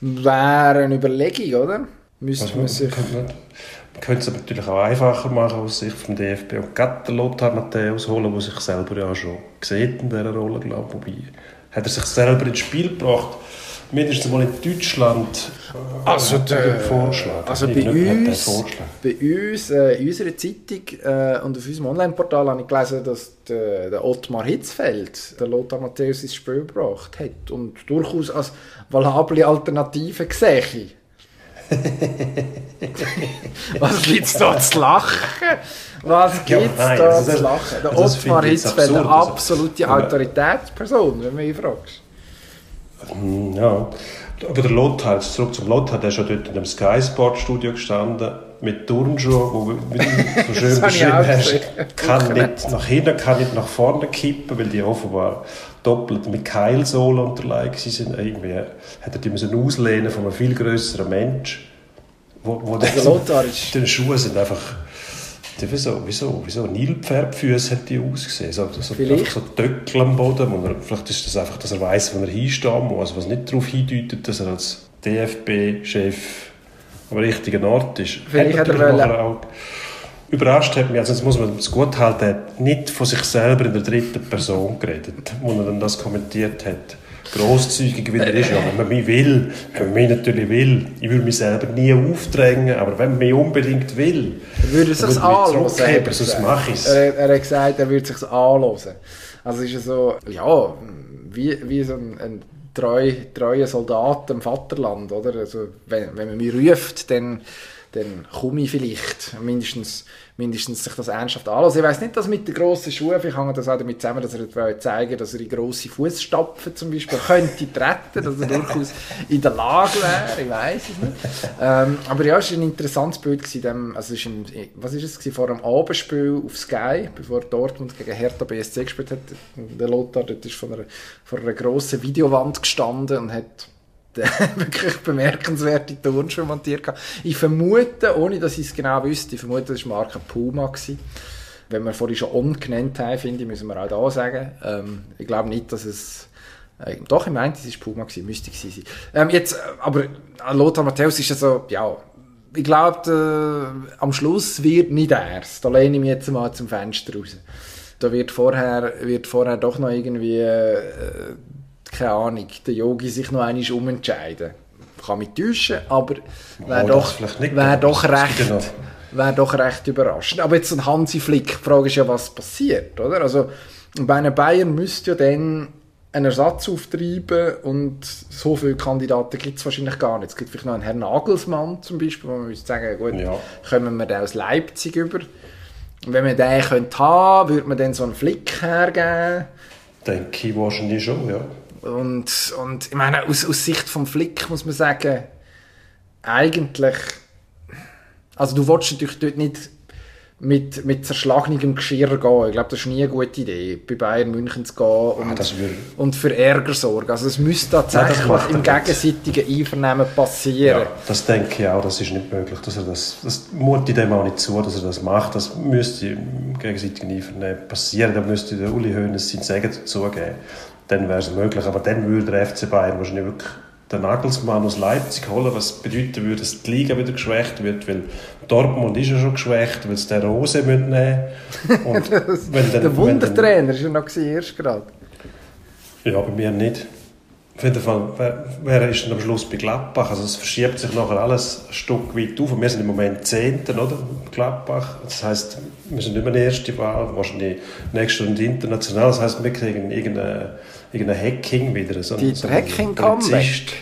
Wäre eine Überlegung, oder? Müsste Also, man sich... könnte, man könnte es natürlich auch einfacher machen aus Sicht vom DFB und gerade den Lothar Matthäus holen, der sich selber ja schon sieht in dieser Rolle, glaube ich. Wobei, hat er sich selber ins Spiel gebracht, mindestens mal in Deutschland äh, Also, er der- Vorschlag. also bei uns, Vorschlag. bei uns äh, in unserer Zeitung äh, und auf unserem Online-Portal habe ich gelesen, dass der, der Ottmar Hitzfeld der Lothar Matthäus ins Spiel gebracht hat und durchaus als valable Alternative gesehen. Was gibt's da zu lachen? Was Ja, gibt's nein, da also zu lachen? Der also Ottmar Hitzfeld, eine absurd. Also, absolute Autoritätsperson, wenn du mich fragst. Hm, Ja, aber der Lothar, jetzt zurück zum Lothar, der ist ja dort in einem Sky Sport Studio gestanden mit Turnschuhen, wo du so schön beschrieben hast, kann nicht nach hinten, kann nicht nach vorne kippen, weil die offenbar doppelt mit Keilsohlen unterlegt sind. Irgendwie hat er die müssen auslehnen von einem viel größeren Mensch. Wo, wo Der Lothar ist... die Schuhe sind einfach wieso, wieso, wieso Nilpferdfüße hat die ausgesehen? So, so, Vielleicht. so Töckel am Boden. Wo er, vielleicht ist das einfach, dass er weiß, wo er hinstehen muss. Was nicht darauf hindeutet, dass er als DFB-Chef am richtigen Ort ist. Vielleicht hat er auch Überrascht hat mich, also das muss man es gut halten, er hat nicht von sich selber in der dritten Person geredet, wo er dann das kommentiert hat. Grosszügig wie er ist, ja, wenn man mich will, wenn man mich natürlich will, ich würde mich selber nie aufdrängen, aber wenn man mich unbedingt will, Er würde es sich anhören. er sonst mache ich es. Er, er hat gesagt, er würde es sich anhören. Also es ist ja so, ja, wie, wie so ein, ein treu, treuer Soldat im Vaterland, oder? Also wenn, wenn man mich ruft, dann, dann komme ich vielleicht. Mindestens, mindestens sich das ernsthaft anhören. Ich weiss nicht, dass mit den grossen Schuhen, vielleicht hängt das auch damit zusammen, dass er zeigen dass er in grosse Fußstapfen zum Beispiel könnte treten, dass er durchaus in der Lage wäre, ich weiß es nicht. Ähm, aber ja, es war ein interessantes Bild. Dem, also es ein, was ist es, vor einem Abendspiel auf Sky, bevor Dortmund gegen Hertha BSC gespielt hat. Der Lothar dort ist vor einer, vor einer grossen Videowand gestanden und hat wirklich bemerkenswerte Turnschuhe montiert. gehabt. Ich vermute, ohne dass ich es genau wüsste, ich vermute, das war Marke Puma. Gewesen. Wenn wir vorhin schon On genannt haben, finde ich, müssen wir auch da sagen. Ähm, ich glaube nicht, dass es äh, doch, ich meinte, es war Puma, gewesen, müsste gewesen sein. Ähm, jetzt, äh, aber an Lothar Matthäus ist ja so, ja, ich glaube, am Schluss wird nicht erst. Da lehne ich mich jetzt mal zum Fenster raus. Da wird vorher, wird vorher doch noch irgendwie, äh, keine Ahnung, der Yogi sich noch einmal umentscheiden. Kann mich täuschen, aber wäre Oh, doch, wär doch recht, wäre doch recht überraschend. Aber jetzt ein Hansi Flick, die Frage ist ja, was passiert, oder? Also, bei einem Bayern müsste ja dann einen Ersatz auftreiben und so viele Kandidaten gibt es wahrscheinlich gar nicht. Es gibt vielleicht noch einen Herrn Nagelsmann zum Beispiel, wo man müsste sagen, gut, Ja. kommen wir den aus Leipzig über. Und wenn man den könnte haben, würde man dann so einen Flick hergeben. Denke ich wahrscheinlich schon, ja. Und, und ich meine, aus, aus Sicht vom Flick muss man sagen, eigentlich, also du willst natürlich dort nicht mit, mit zerschlagenem Geschirr gehen. Ich glaube, das ist nie eine gute Idee, bei Bayern München zu gehen und, Ah, das würde- und für Ärger sorgen. Also es müsste Nein, tatsächlich macht im gegenseitigen Einvernehmen passieren. Ja, das denke ich auch, das ist nicht möglich, dass er das, das mut ich dem auch nicht zu, dass er das macht, das müsste im gegenseitigen Einvernehmen passieren, da müsste der Uli Hoeneß sein Segen dazugeben, dann wäre es möglich, aber dann würde der FC Bayern wahrscheinlich wirklich den Nagelsmann aus Leipzig holen, was bedeuten würde, dass die Liga wieder geschwächt wird, weil Dortmund ist ja schon geschwächt, weil sie den Rose müssen nehmen und wenn dann, Der Wundertrainer war ja noch erst gerade. Ja, bei mir nicht. Auf jeden Fall, wer, wer ist denn am Schluss bei Gladbach? Also es verschiebt sich nachher alles ein Stück weit auf. Wir sind im Moment Zehnten, oder? Gladbach. Das heisst, wir sind nicht mehr die erste Wahl, wahrscheinlich nächste und international. Das heisst, wir kriegen irgendein, irgendein Hacking wieder. So, Dieter so Polizist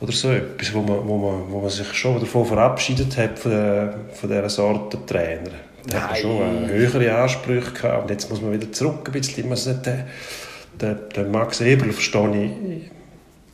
Oder so etwas, wo man, wo man, wo man sich schon davon verabschiedet hat, von, der, von dieser Sorte Trainer. Da hat man schon höhere Ansprüche gehabt. Und jetzt muss man wieder zurück ein bisschen. Man sagt, der, der, der Max Eberl verstehe ich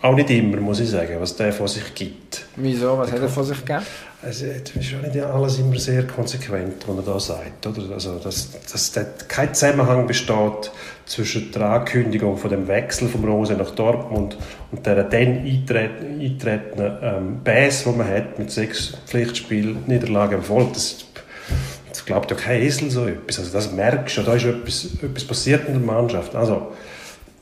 auch nicht immer, muss ich sagen, was der von sich gibt. Wieso? Was hat er von sich gegeben? Also, es ist schon nicht alles immer sehr konsequent, was er da sagt. Oder? Also, dass, dass da kein Zusammenhang besteht zwischen der Ankündigung von dem Wechsel vom Rose nach Dortmund und der dann eintreten- eintretenden ähm, Bass, die man hat mit sechs Pflichtspielen, Niederlagen im Volk. Das, das glaubt ja kein Esel so etwas. Also das merkst du, da ist etwas, etwas passiert in der Mannschaft. Also,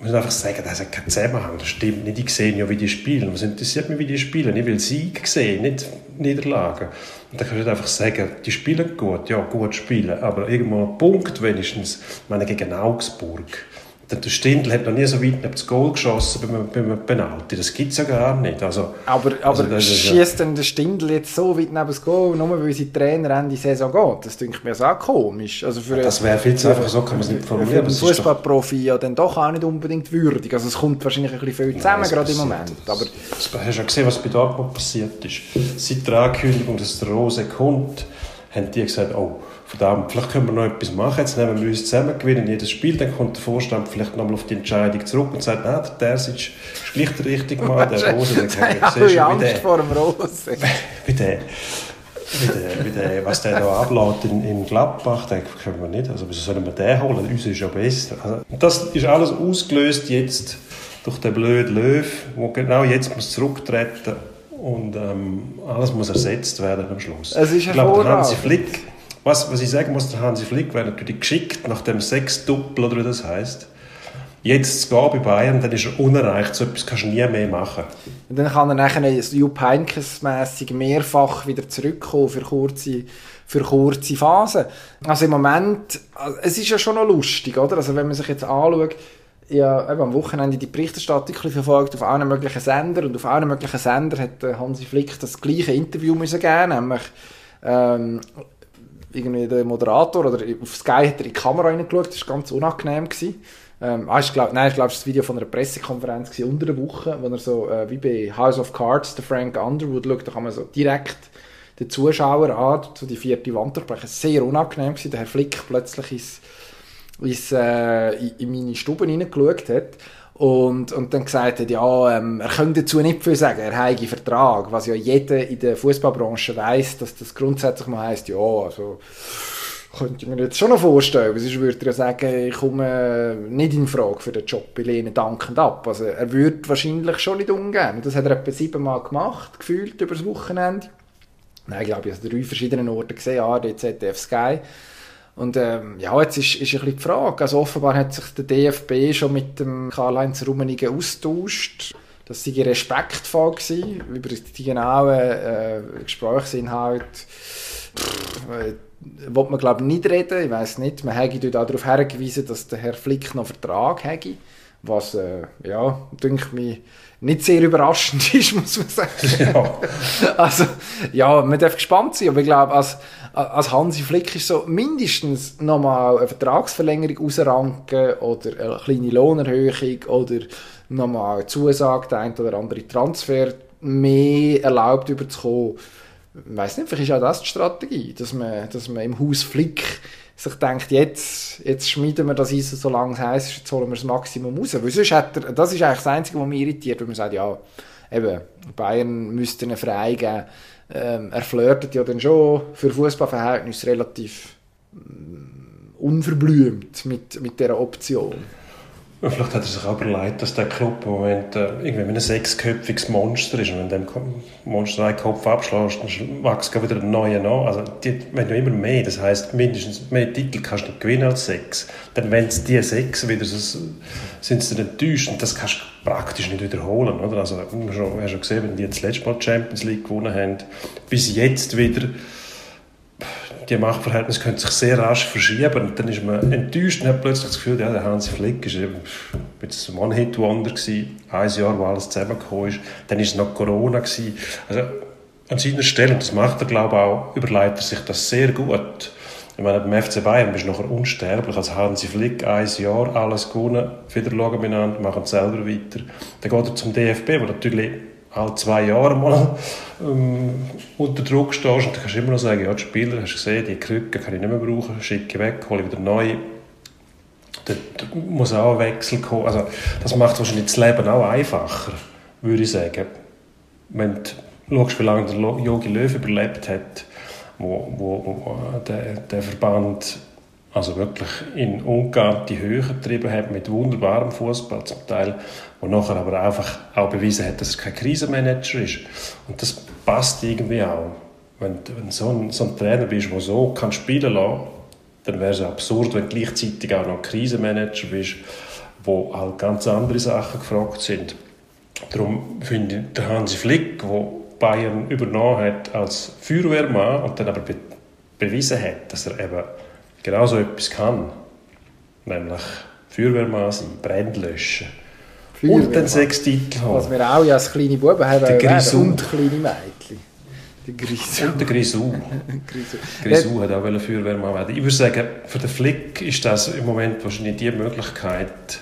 muss einfach sagen, das hat keinen Zusammenhang. Das stimmt nicht. Ich sehe ja, wie die spielen. Was interessiert mich, wie die spielen? Ich will Sieg sehen, nicht Niederlagen. Und dann kannst du einfach sagen, die spielen gut. Ja, gut spielen. Aber irgendwo ein Punkt wenigstens. Ich meine, gegen Augsburg. Der der Stindl hat noch nie so weit neben das Goal geschossen bei einem, bei einem Penalty. Das gibt es ja gar nicht. Also, Aber, aber Also das ja- schießt denn der Stindl jetzt so weit neben das Goal, nur weil sein Trainer Ende Saison geht? Das denke ich mir so auch komisch. Also für das wäre viel zu einfach, so kann man es nicht für formulieren. einen aber ist doch- Fußballprofi ja dann doch auch nicht unbedingt würdig. Also es kommt wahrscheinlich ein bisschen viel zusammen, Nein, gerade im. Moment. Aber Das- Hast du ja gesehen, was bei Dortmund passiert ist? Seit der Ankündigung, dass der Rose kommt, haben die gesagt, oh, verdammt, vielleicht können wir noch etwas machen, jetzt nehmen wir uns zusammen, gewinnen jedes Spiel, dann kommt der Vorstand vielleicht nochmal auf die Entscheidung zurück und sagt, nein, der Terzic ist gleich der richtige Mann, der Rose, den ich habe Angst der, vor dem Rose. wie der, wie der, wie der, was der da ablädt in, in Gladbach, den können wir nicht. Also wieso sollen wir den holen? Uns ist ja besser. Also, das ist alles ausgelöst jetzt durch den blöden Löw, der genau jetzt muss zurücktreten und ähm, alles muss ersetzt werden am Schluss. Es ist ich glaube, der Hansi. Flick, was, was ich sagen muss, der Hansi Flick wäre natürlich geschickt nach dem Sechs-Doppel oder wie das heißt. Jetzt zu gehen bei Bayern, dann ist er unerreicht. So etwas kannst du nie mehr machen. Und dann kann er nachher Jupp Heynckes-mässig mehrfach wieder zurückkommen für kurze, für kurze Phasen. Also im Moment, also es ist ja schon noch lustig, oder? Also wenn man sich jetzt anschaut, ja, eben am Wochenende die Berichterstattung verfolgt auf allen möglichen Sendern und auf allen möglichen Sendern hat der Hansi Flick das gleiche Interview müssen geben, nämlich ähm, irgendwie der Moderator oder auf Sky hat er in die Kamera reingeschaut, das war ganz unangenehm. Gewesen. Ähm, ah, ich glaub, nein, ich glaube, das Video von einer Pressekonferenz gewesen, unter der Woche, wo er so, äh, wie bei House of Cards, der Frank Underwood schaut, da kann man so direkt den Zuschauer an, so die vierte Wand durchbrechen. Sehr unangenehm gewesen, der Herr Flick plötzlich ins, ins, äh, in, in meine Stube reingeschaut hat und, und dann gesagt hat, ja, ähm, er könnte dazu nicht viel sagen, er habe einen Vertrag, was ja jeder in der Fußballbranche weiß, dass das grundsätzlich mal heisst, ja, also könnte ich mir jetzt schon noch vorstellen, weil sonst würde er ja sagen, ich komme nicht in Frage für den Job, ich lehne dankend ab. Also er würde wahrscheinlich schon nicht umgehen. Und das hat er etwa siebenmal gemacht, gefühlt über das Wochenende. Nein, ich glaube, ich habe drei verschiedene Orte gesehen, ARD, ZDF, Sky. Und ähm, ja, jetzt ist, ist ein bisschen die Frage. Also offenbar hat sich der DFB schon mit dem Karl-Heinz Rummenigge austauscht. Das sei respektvoll gewesen. Über die genauen äh, Gesprächsinhalte äh, wollte man glaube ich nicht reden. Ich weiß nicht. Man hätte dort auch darauf hingewiesen, dass der Herr Flick noch Vertrag hätte. Was, äh, ja, denke mich, nicht sehr überraschend ist, muss man sagen. Ja. also, ja, man darf gespannt sein, aber ich glaube, als, als Hansi Flick ist so mindestens nochmal eine Vertragsverlängerung ausranken oder eine kleine Lohnerhöhung oder nochmal eine Zusage, der ein oder andere Transfer mehr erlaubt überzukommen. Ich weiss nicht, vielleicht ist auch das die Strategie, dass man, dass man im Haus Flick sich denkt, jetzt, jetzt schmieden wir das Eisen, solange es heiß ist, jetzt holen wir das Maximum raus. Weil sonst hat er, das ist eigentlich das Einzige, was mich irritiert, wenn man sagt, ja, eben, Bayern müsste einen frei geben. Ähm, er flirtet ja dann schon für Fußballverhältnisse relativ mm, unverblümt mit, mit dieser Option. Und vielleicht hat er sich auch überlegt, dass der Club im Moment äh, irgendwie ein sechsköpfiges Monster ist. Und wenn dem Monster einen Kopf abschlägst, dann wächst wieder ein neuer an. Also, die, wenn du immer mehr, das heisst, mindestens mehr Titel kannst du nicht gewinnen als sechs. Dann, wenn es die sechs wieder so, sind sie enttäuscht. Und das kannst du praktisch nicht wiederholen. Oder? Also, wir haben schon gesehen, wenn die jetzt das letzte Mal die Champions League gewonnen haben, bis jetzt wieder die Machtverhältnisse können sich sehr rasch verschieben. Und dann ist man enttäuscht und hat plötzlich das Gefühl, ja, der Hansi Flick ist eben jetzt One-Hit-Wonder ein Jahr, wo alles zusammengekommen ist. Dann ist es noch Corona gewesen. Also an seiner Stelle, und das macht er, glaube ich, auch, überlegt er sich das sehr gut. Ich meine, beim FC Bayern bist du nachher unsterblich. Als Hansi Flick, ein Jahr, alles gewonnen, wieder schauen miteinander, machen selber weiter. Dann geht er zum DFB, wo natürlich alle zwei Jahre mal ähm, unter Druck stehst und dann kannst du immer noch sagen, ja, die Spieler, hast du gesehen, die Krücke kann ich nicht mehr brauchen, schicke weg, hole wieder neu. Da muss auch ein Wechsel kommen. Also, das macht wahrscheinlich das Leben auch einfacher, würde ich sagen. Wenn du schaust, wie lange der Jogi Löw überlebt hat, wo, wo, wo der, der Verband also wirklich in ungeahnte Höhe getrieben hat mit wunderbarem Fußball zum Teil und nachher aber einfach auch bewiesen hat, dass er kein Krisenmanager ist. Und das passt irgendwie auch. Wenn, wenn so ein, so ein Trainer bist, der so kann spielen kann, dann wäre es absurd, wenn du gleichzeitig auch noch Krisenmanager bist, wo halt ganz andere Sachen gefragt sind. Darum finde ich, der Hansi Flick, der Bayern übernommen hat als Feuerwehrmann und dann aber be bewiesen hat, dass er eben genau so etwas kann, nämlich Feuerwehrmann sein, Brände löschen und dann sechs Titel haben. Was wir auch ja als kleine Buben haben der Grisou. und kleine Mädchen. Der Grisou. Und der Grisou. Grisou hat auch eine Feuerwehrmann werden. Ich würde sagen, für den Flick ist das im Moment wahrscheinlich die Möglichkeit,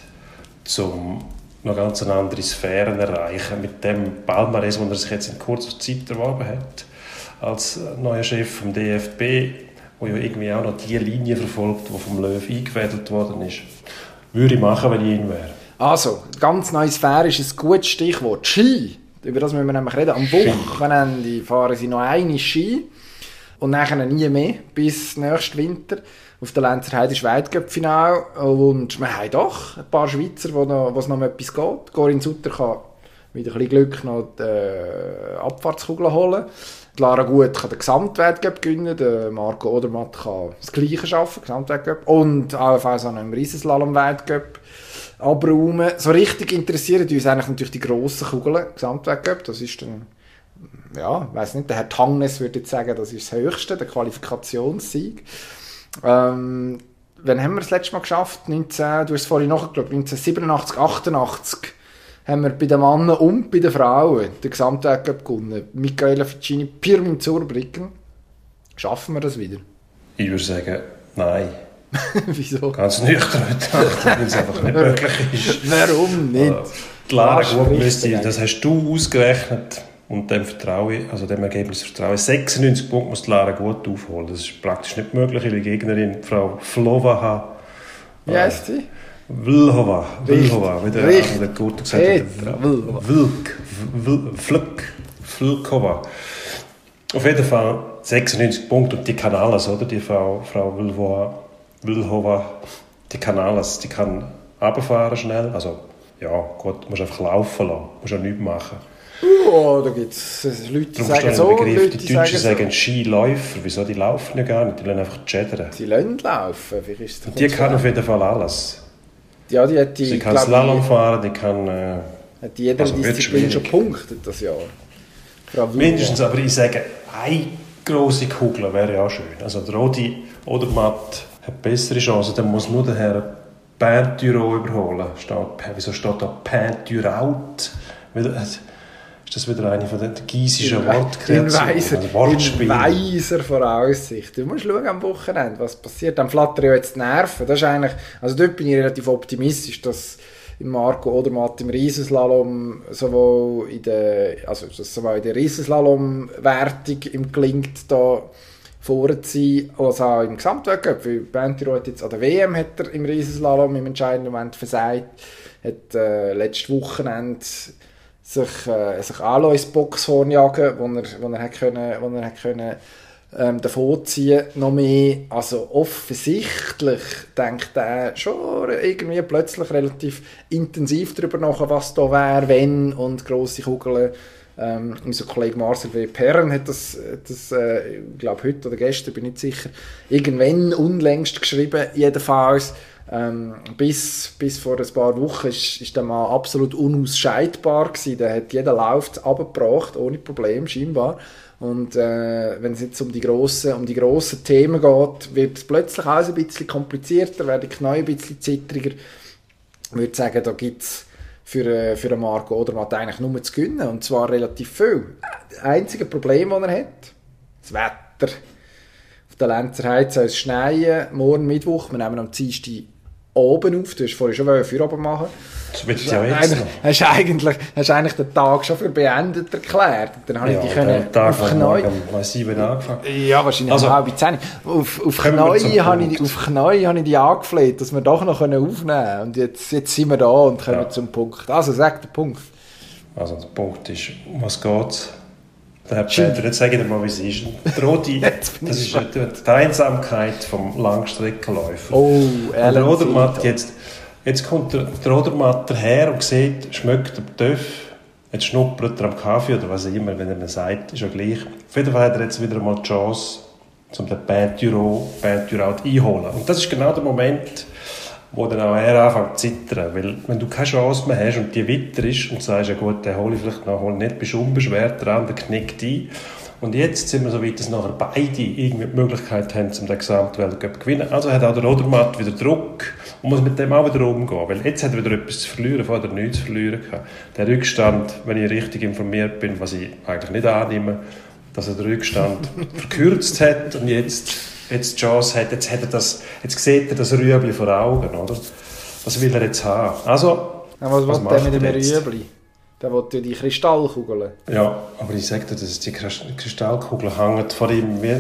um noch ganz eine andere Sphären erreichen mit dem Palmares, den er sich jetzt in kurzer Zeit erworben hat als neuer Chef vom DFB, wo ja irgendwie auch noch die Linie verfolgt, die vom Löw eingefädelt worden ist. Würde ich machen, wenn ich ihn wäre. Also, ganz neue Sphäre ist ein gutes Stichwort. Ski. Über das müssen wir nämlich reden. Am Wochenende fahren sie noch eine Ski. Und nachher nie mehr, bis nächsten Winter. Auf der Lenzer Heide ist Weltcup-Final. Und wir haben doch ein paar Schweizer, wo, noch, noch um etwas geht. Corinne Sutter kann mit ein bisschen Glück noch die äh, Abfahrtskugel holen. Die Lara Gut kann den Gesamtweltcup gewinnen, der Marco Odermatt kann das Gleiche schaffen, Gesamtweltcup. Und auch noch im Riesenslalom-Weltcup abräumen. So richtig interessieren uns eigentlich natürlich die grossen Kugeln, Gesamtweltcup. Das ist dann, ja, weiss nicht, der Herr Tangnes würde jetzt sagen, das ist das Höchste, der Qualifikationssieg. Ähm, wann haben wir das letzte Mal geschafft? 19, du hast es vorhin nachgeschaut, 1987, 88 haben wir bei den Männern und bei den Frauen den Gesamtweltcup gewonnen. Michaela Ficini, Pirmin Zurbrücken. Schaffen wir das wieder? Ich würde sagen, nein. Wieso? Ganz nüchtern betrachtet, weil es einfach nicht möglich ist. Warum nicht? Äh, Klar, gut müsste, das hast du ausgerechnet und dem Vertraue, also dem Ergebnis vertraue 96 Punkte muss Lara gut aufholen. Das ist praktisch nicht möglich, weil die Gegnerin, Frau Flovaha, wie heißt sie? Vlhova, Vlhova, wie der andere gut gesagt hat. Vlk, Vlk, Vlkova. Auf jeden Fall 96 Punkte und die kann alles, oder? Die Frau, Frau Vlhova. Wilhova, die kann alles. Die kann runterfahren schnell. Also, ja, gut, du musst einfach laufen lassen. Musst auch nichts machen. Oh, da gibt es Leute, die sagen so, Begriff, Leute, die die Deutschen sagen sagen Skiläufer. Wieso? Die laufen ja gar nicht, die lassen einfach chattern. so. Sie lassen laufen. Vielleicht ist es- Und die kann auf jeden Fall alles. Ja, die hat die, Sie kann Slalom fahren, die kann... Äh, hat jeder Also Disziplin schon punktet das Jahr. Wiener. Mindestens, aber ich sage, eine grosse Kugel wäre ja auch schön. Also der Rodi oder Matt hat bessere Chancen, dann muss nur der Herr Peintureau überholen. Steht, wieso steht da Peintureaut? Ist das wieder eine von den giesischen Wortkreationen? weiser, oder Wortspielen? in weiser Voraussicht. Du musst schauen am Wochenende, was passiert. Dann flattern ja jetzt die Nerven. Das ist eigentlich, also dort bin ich relativ optimistisch, dass im Marco Odermatt im Riesenslalom sowohl in der, also dass sowohl in der Riesenslalom-Wertung ihm gelingt, da vorne zu sein, als auch im Gesamtwettbewerb. Weil Bentiro hat jetzt an der WM hat er im Riesenslalom im entscheidenden Moment versagt, hat äh, letztes Wochenende sich, äh, sich auch ins Boxhorn jagen, wo er, wo er, hat können, wo er hat können, ähm, davon ziehen noch mehr. Also offensichtlich denkt er schon irgendwie plötzlich relativ intensiv darüber nach, was da wäre, wenn und grosse Kugeln. Ähm, unser Kollege Marcel W. Perren hat das, das äh, ich glaube heute oder gestern, bin ich nicht sicher, irgendwann unlängst geschrieben, jedenfalls. Ähm, bis, bis vor ein paar Wochen ist, ist der Mann absolut unausscheidbar gewesen. Der hat jeden Lauf abgebracht, ohne Problem, scheinbar. Und äh, wenn es jetzt um die grossen, um die grossen Themen geht, wird es plötzlich alles ein bisschen komplizierter, werden die Knie ein bisschen zittriger. Ich würde sagen, da gibt es für, äh, für Marco Odermatt eigentlich nur zu gewinnen. Und zwar relativ viel. Das einzige Problem, das er hat, das Wetter. Auf der Lenzer Heiz soll es schneien. Morgen Mittwoch, wir nehmen am Dienstag oben auf. Du hast vorhin schon Feierabend machen Das wird ja jetzt noch. hast du eigentlich, hast eigentlich den Tag schon für beendet erklärt. Dann habe Ja, ich die der können Tag, auf um angefangen Ja, wahrscheinlich Also, halb zehn. Auf, auf, Knie habe ich, auf habe ich die angefleht, dass wir doch noch können aufnehmen können. Und jetzt, jetzt sind wir da und kommen Ja. zum Punkt. Also, sag den Punkt. Also der Punkt ist, was geht Der Peter, jetzt sage ich dir mal, wie es ist. Der bin das ist die Einsamkeit vom Langstreckenläufer. Oh, der Alan Zito. jetzt, jetzt kommt der, der Rodermatt daher und sieht, schmeckt der Töff, jetzt schnuppert er am Kaffee oder was auch immer, wenn er ihn sagt, ist ja gleich. Auf jeden Fall hat er jetzt wieder mal die Chance, um den Peintureau, Peintureau einholen. Und das ist genau der Moment, wo dann auch er anfängt zu zittern. Weil wenn du keine Chance mehr hast und die Witter ist und sagst, ja gut, den hole ich vielleicht noch, hole nicht, bist unbeschwert, der andere knickt ein. Und jetzt sind wir so weit, dass nachher beide irgendwie die Möglichkeit haben, um den Gesamtweltcup zu gewinnen. Also hat auch der Rodermatt wieder Druck und muss mit dem auch wieder umgehen. Weil jetzt hat er wieder etwas zu verlieren, vorher er nichts zu verlieren gehabt. Der Rückstand, wenn ich richtig informiert bin, was ich eigentlich nicht annehme, dass er den Rückstand verkürzt hat und jetzt, jetzt die Chance hat, jetzt, hat er das, jetzt sieht er das Rüebli vor Augen, oder? Was will er jetzt haben? Also, Ja, was Was will der mit dem? Rüebli? Der will ja die Kristallkugeln. ja, aber ich sage dir, dass die Krist- Kristallkugel hängt vor ihm wie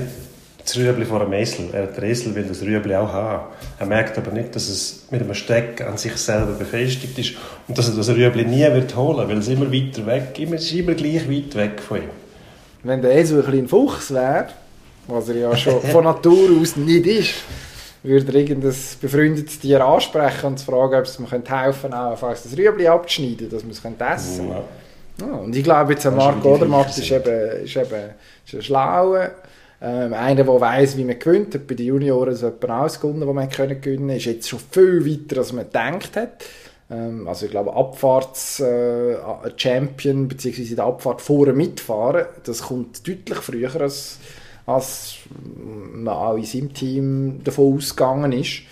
das Rüebli vor einem Esel. Er, der Esel will das Rüebli auch haben. Er merkt aber nicht, dass es mit einem Steck an sich selber befestigt ist und dass er das Rüebli nie wird holen, weil es immer weiter weg, immer, es ist immer gleich weit weg von ihm. Wenn der so ein kleiner Fuchs wäre, was er ja schon von Natur aus nicht ist, würde er irgendein befreundetes Tier ansprechen und fragen, ob es mir helfen könnte, auch falls das Rüebli abzuschneiden, dass wir es essen können. Ja. Ja, und ich glaube, jetzt Marco Odermatt ist eben, ist eben ist ein Schlauer, ähm, einer, der weiss, wie man gewinnt. Hat bei den Junioren so jemand ausgewonnen, wo man können gewinnen ist jetzt schon viel weiter, als man gedacht hat. Ähm, also ich glaube, Abfahrts-Champion, beziehungsweise in der Abfahrt vorne mitfahren, das kommt deutlich früher, als, als man auch in seinem Team davon ausgegangen ist.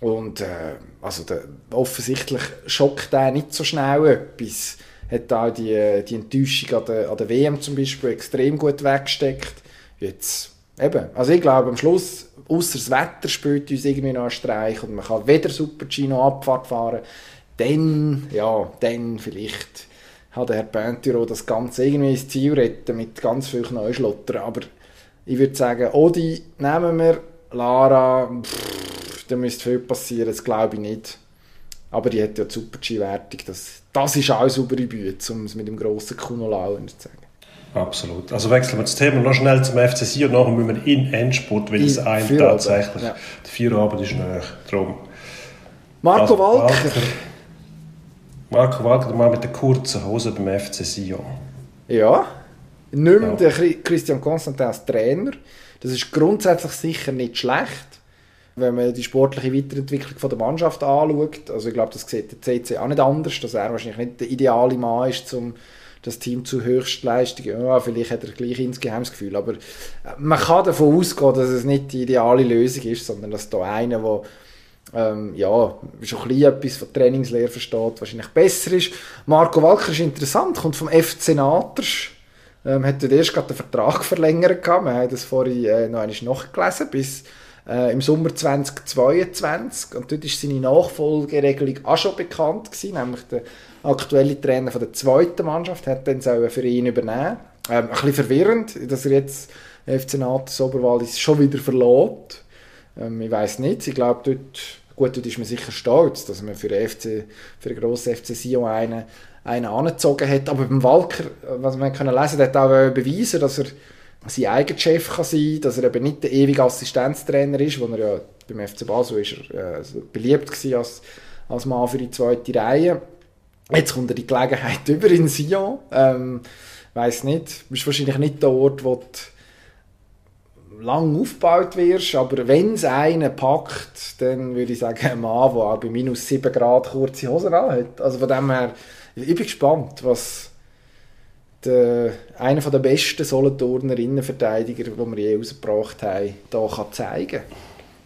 Und äh, also der, offensichtlich schockt er nicht so schnell etwas. Hat auch die, die Enttäuschung an der, an der WM zum Beispiel extrem gut weggesteckt. Jetzt eben, also ich glaube am Schluss, außer das Wetter spielt uns irgendwie noch einen Streich und man kann weder Super G noch Abfahrt fahren, dann, ja, dann vielleicht hat der Herr Pentiro das Ganze irgendwie ins Ziel retten mit ganz viel Neuschlottern. Aber ich würde sagen, Odi nehmen wir, Lara, pff, da müsste viel passieren, das glaube ich nicht. Aber die hat ja die Super-G-Wertung, das, das ist auch eine saubere Bühne, um es mit dem grossen Kuno Lauer zu sagen. Absolut. Also wechseln wir das Thema noch schnell zum FC Sion und nachher müssen wir in Endspurt, weil es ein tatsächlich, ja. der Feierabend ist näher. Drum. Marco Also, Walker. Marco Walker, der Mann mit der kurzen Hose beim FC Sion. Ja. Nicht mehr ja. der Christian Constantin als Trainer. Das ist grundsätzlich sicher nicht schlecht, wenn man die sportliche Weiterentwicklung von der Mannschaft anschaut. Also ich glaube, das sieht der CC auch nicht anders, dass er wahrscheinlich nicht der ideale Mann ist, um das Team zu Höchstleistungen. Ja, vielleicht hat er gleich insgeheim das Gefühl, aber äh, man kann davon ausgehen, dass es nicht die ideale Lösung ist, sondern dass da einer, der ähm, ja, schon ein bisschen etwas von Trainingslehre versteht, wahrscheinlich besser ist. Marco Walker ist interessant, kommt vom FC Naters, ähm, hat dort erst gerade den Vertrag verlängert gehabt, wir haben das vorhin äh, noch einmal nachgelesen, bis äh, im Sommer 2022 und dort ist seine Nachfolgeregelung auch schon bekannt gewesen, nämlich der aktuelle Trainer von der zweiten Mannschaft hat dann für ihn übernehmen. Ähm, ein bisschen verwirrend, dass er jetzt FC Naters Oberwallis schon wieder verlässt ähm, ich weiß nicht. Ich glaube, dort, gut, dort ist man sicher stolz, dass man für den, FC, für den grossen FC Sion einen, einen angezogen hat. Aber beim Walker, was wir können lesen, der hat auch beweisen, dass er sein eigener Chef kann sein kann, dass er eben nicht der ewige Assistenztrainer ist, wo er ja beim FC Basel ist er, äh, beliebt war als, als Mann für die zweite Reihe. Jetzt kommt er die Gelegenheit über in Sion. Ähm, weiß nicht, ist wahrscheinlich nicht der Ort, wo die lang aufgebaut wirst, aber wenn es einen packt, dann würde ich sagen, ein Mann, der auch bei minus 7 Grad kurze Hosen hat. Also von dem her, ich bin gespannt, was der, einer der besten Solothurner Innenverteidiger, die wir je rausgebracht haben, hier kann zeigen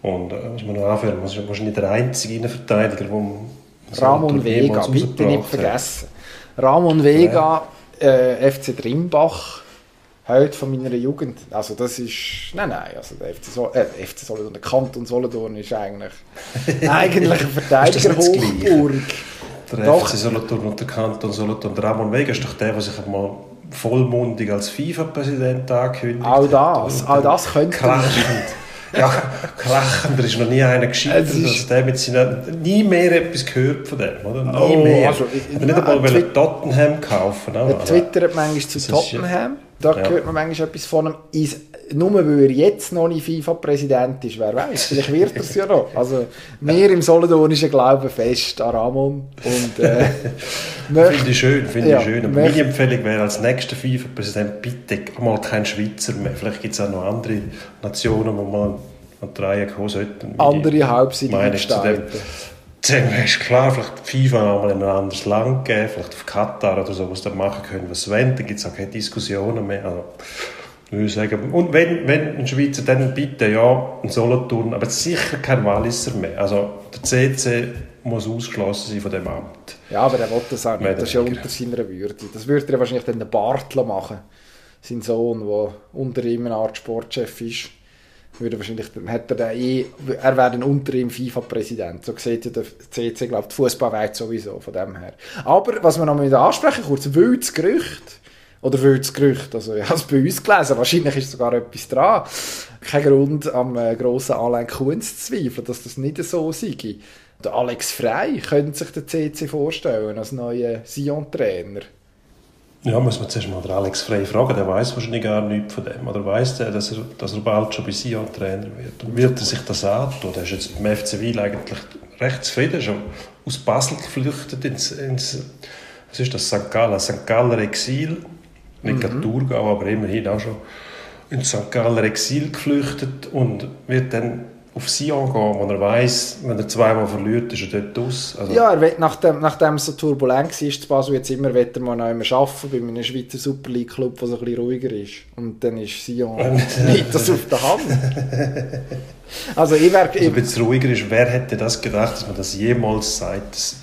Und äh, muss man noch anführen, man ist wahrscheinlich der einzige Innenverteidiger, der Ramon Vega, bitte nicht vergessen. Ramon Vega, äh, FC Drimbach, heute von meiner Jugend. Also das ist, nein, nein, also der FC, Sol äh, FC Solothurn, der Kanton Solothurn ist eigentlich, eigentlich eine Verteidiger-Hochburg. Der doch. FC Solothurn und der Kanton Solothurn. Der Ramon Vega ist doch der, der sich einmal vollmundig als FIFA-Präsident angekündigt hat. Auch das, all das könnte ja, krachender ist noch nie einer gescheitert, als der mit seinen... Nie mehr etwas gehört von dem, oder? Nie oh, mehr. Also, ich, hat nicht einmal Tottenham kaufen. Er twittert manchmal zu Tottenham. Da ja. hört man manchmal etwas von ihm. Ist, nur weil er jetzt noch nicht FIFA-Präsident ist, wer weiß, vielleicht wird er es ja noch. Also, wir im Solothurnischen glauben fest an Ramon. Und, äh, finde ich schön, finde ja, ich schön. Aber meine Empfehlung wäre als nächster FIFA-Präsident bitte mal kein Schweizer mehr. Vielleicht gibt es auch noch andere Nationen, wo man an Reihe kommen sollten. Andere halbseitige gestalten. Ist klar, vielleicht FIFA auch mal in ein anderes Land geben, vielleicht auf Katar oder so, was da machen können, was sie wollen. Dann gibt es auch keine Diskussionen mehr. Also, würde ich sagen. Und wenn, wenn ein Schweizer, dann bitte ja ein Solothurn, aber sicher kein Walliser mehr. Also der CC muss ausgeschlossen sein von dem Amt. Ja, aber er will das auch nicht. Das ist ja unter seiner Würde. Das würde er wahrscheinlich dann der Bartler machen. Sein Sohn, der unter ihm eine Art Sportchef ist würde wahrscheinlich, hat er, eh, er wäre dann unter ihm FIFA-Präsident. So sieht ja der CC, glaube die Fußballwelt sowieso, von dem her. Aber, was wir noch mal ansprechen, kurz, wildes Gerücht, oder wildes Gerücht, also ich habe es bei uns gelesen, wahrscheinlich ist sogar etwas dran. Kein Grund, am äh, grossen Alain Kunz zu zweifeln, dass das nicht so sei. Der Alex Frey könnte sich der CC vorstellen als neuer Sion-Trainer. Ja, muss man zuerst mal Alex Frey fragen. Der weiß wahrscheinlich gar nichts von dem. Oder weiß der, dass er, dass er bald schon bei Sion Trainer wird? Und wird er sich das antun? Der ist jetzt beim FC Wiel eigentlich recht zufrieden. Schon aus Basel geflüchtet ins, ins was ist das, St. Gallen? St. Galler Exil. Nicht mhm. Thurgau, aber immerhin auch schon ins St. Galler Exil geflüchtet und wird dann auf Sion gehen, wo er weiss, wenn er zweimal verliert, ist er dort aus. Also ja, er will, nachdem, nachdem es so turbulent war, ist Basel jetzt immer, will er mal noch immer arbeiten bei einem Schweizer Super League Club, der so ein bisschen ruhiger ist. Und dann ist Sion nicht das auf der Hand. also ich wäre... Also, wenn es ruhiger ist, wer hätte das gedacht, dass man das jemals sagt, dass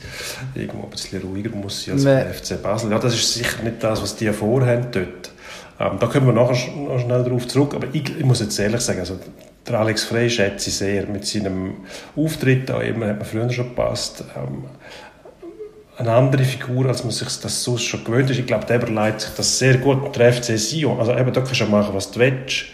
irgendwo ein bisschen ruhiger muss sein als beim FC Basel. Ja, das ist sicher nicht das, was die vorhaben dort. Ähm, da kommen wir nachher noch schnell darauf zurück, aber ich, ich muss jetzt ehrlich sagen, also der Alex Frey schätze ich sehr. Mit seinem Auftritt auch immer, hat man früher schon gepasst. Ähm, eine andere Figur, als man sich das sonst schon gewöhnt ist. Ich glaube, der überlegt sich das sehr gut und der FC Sion. Also eben, da kannst du machen, was du willst.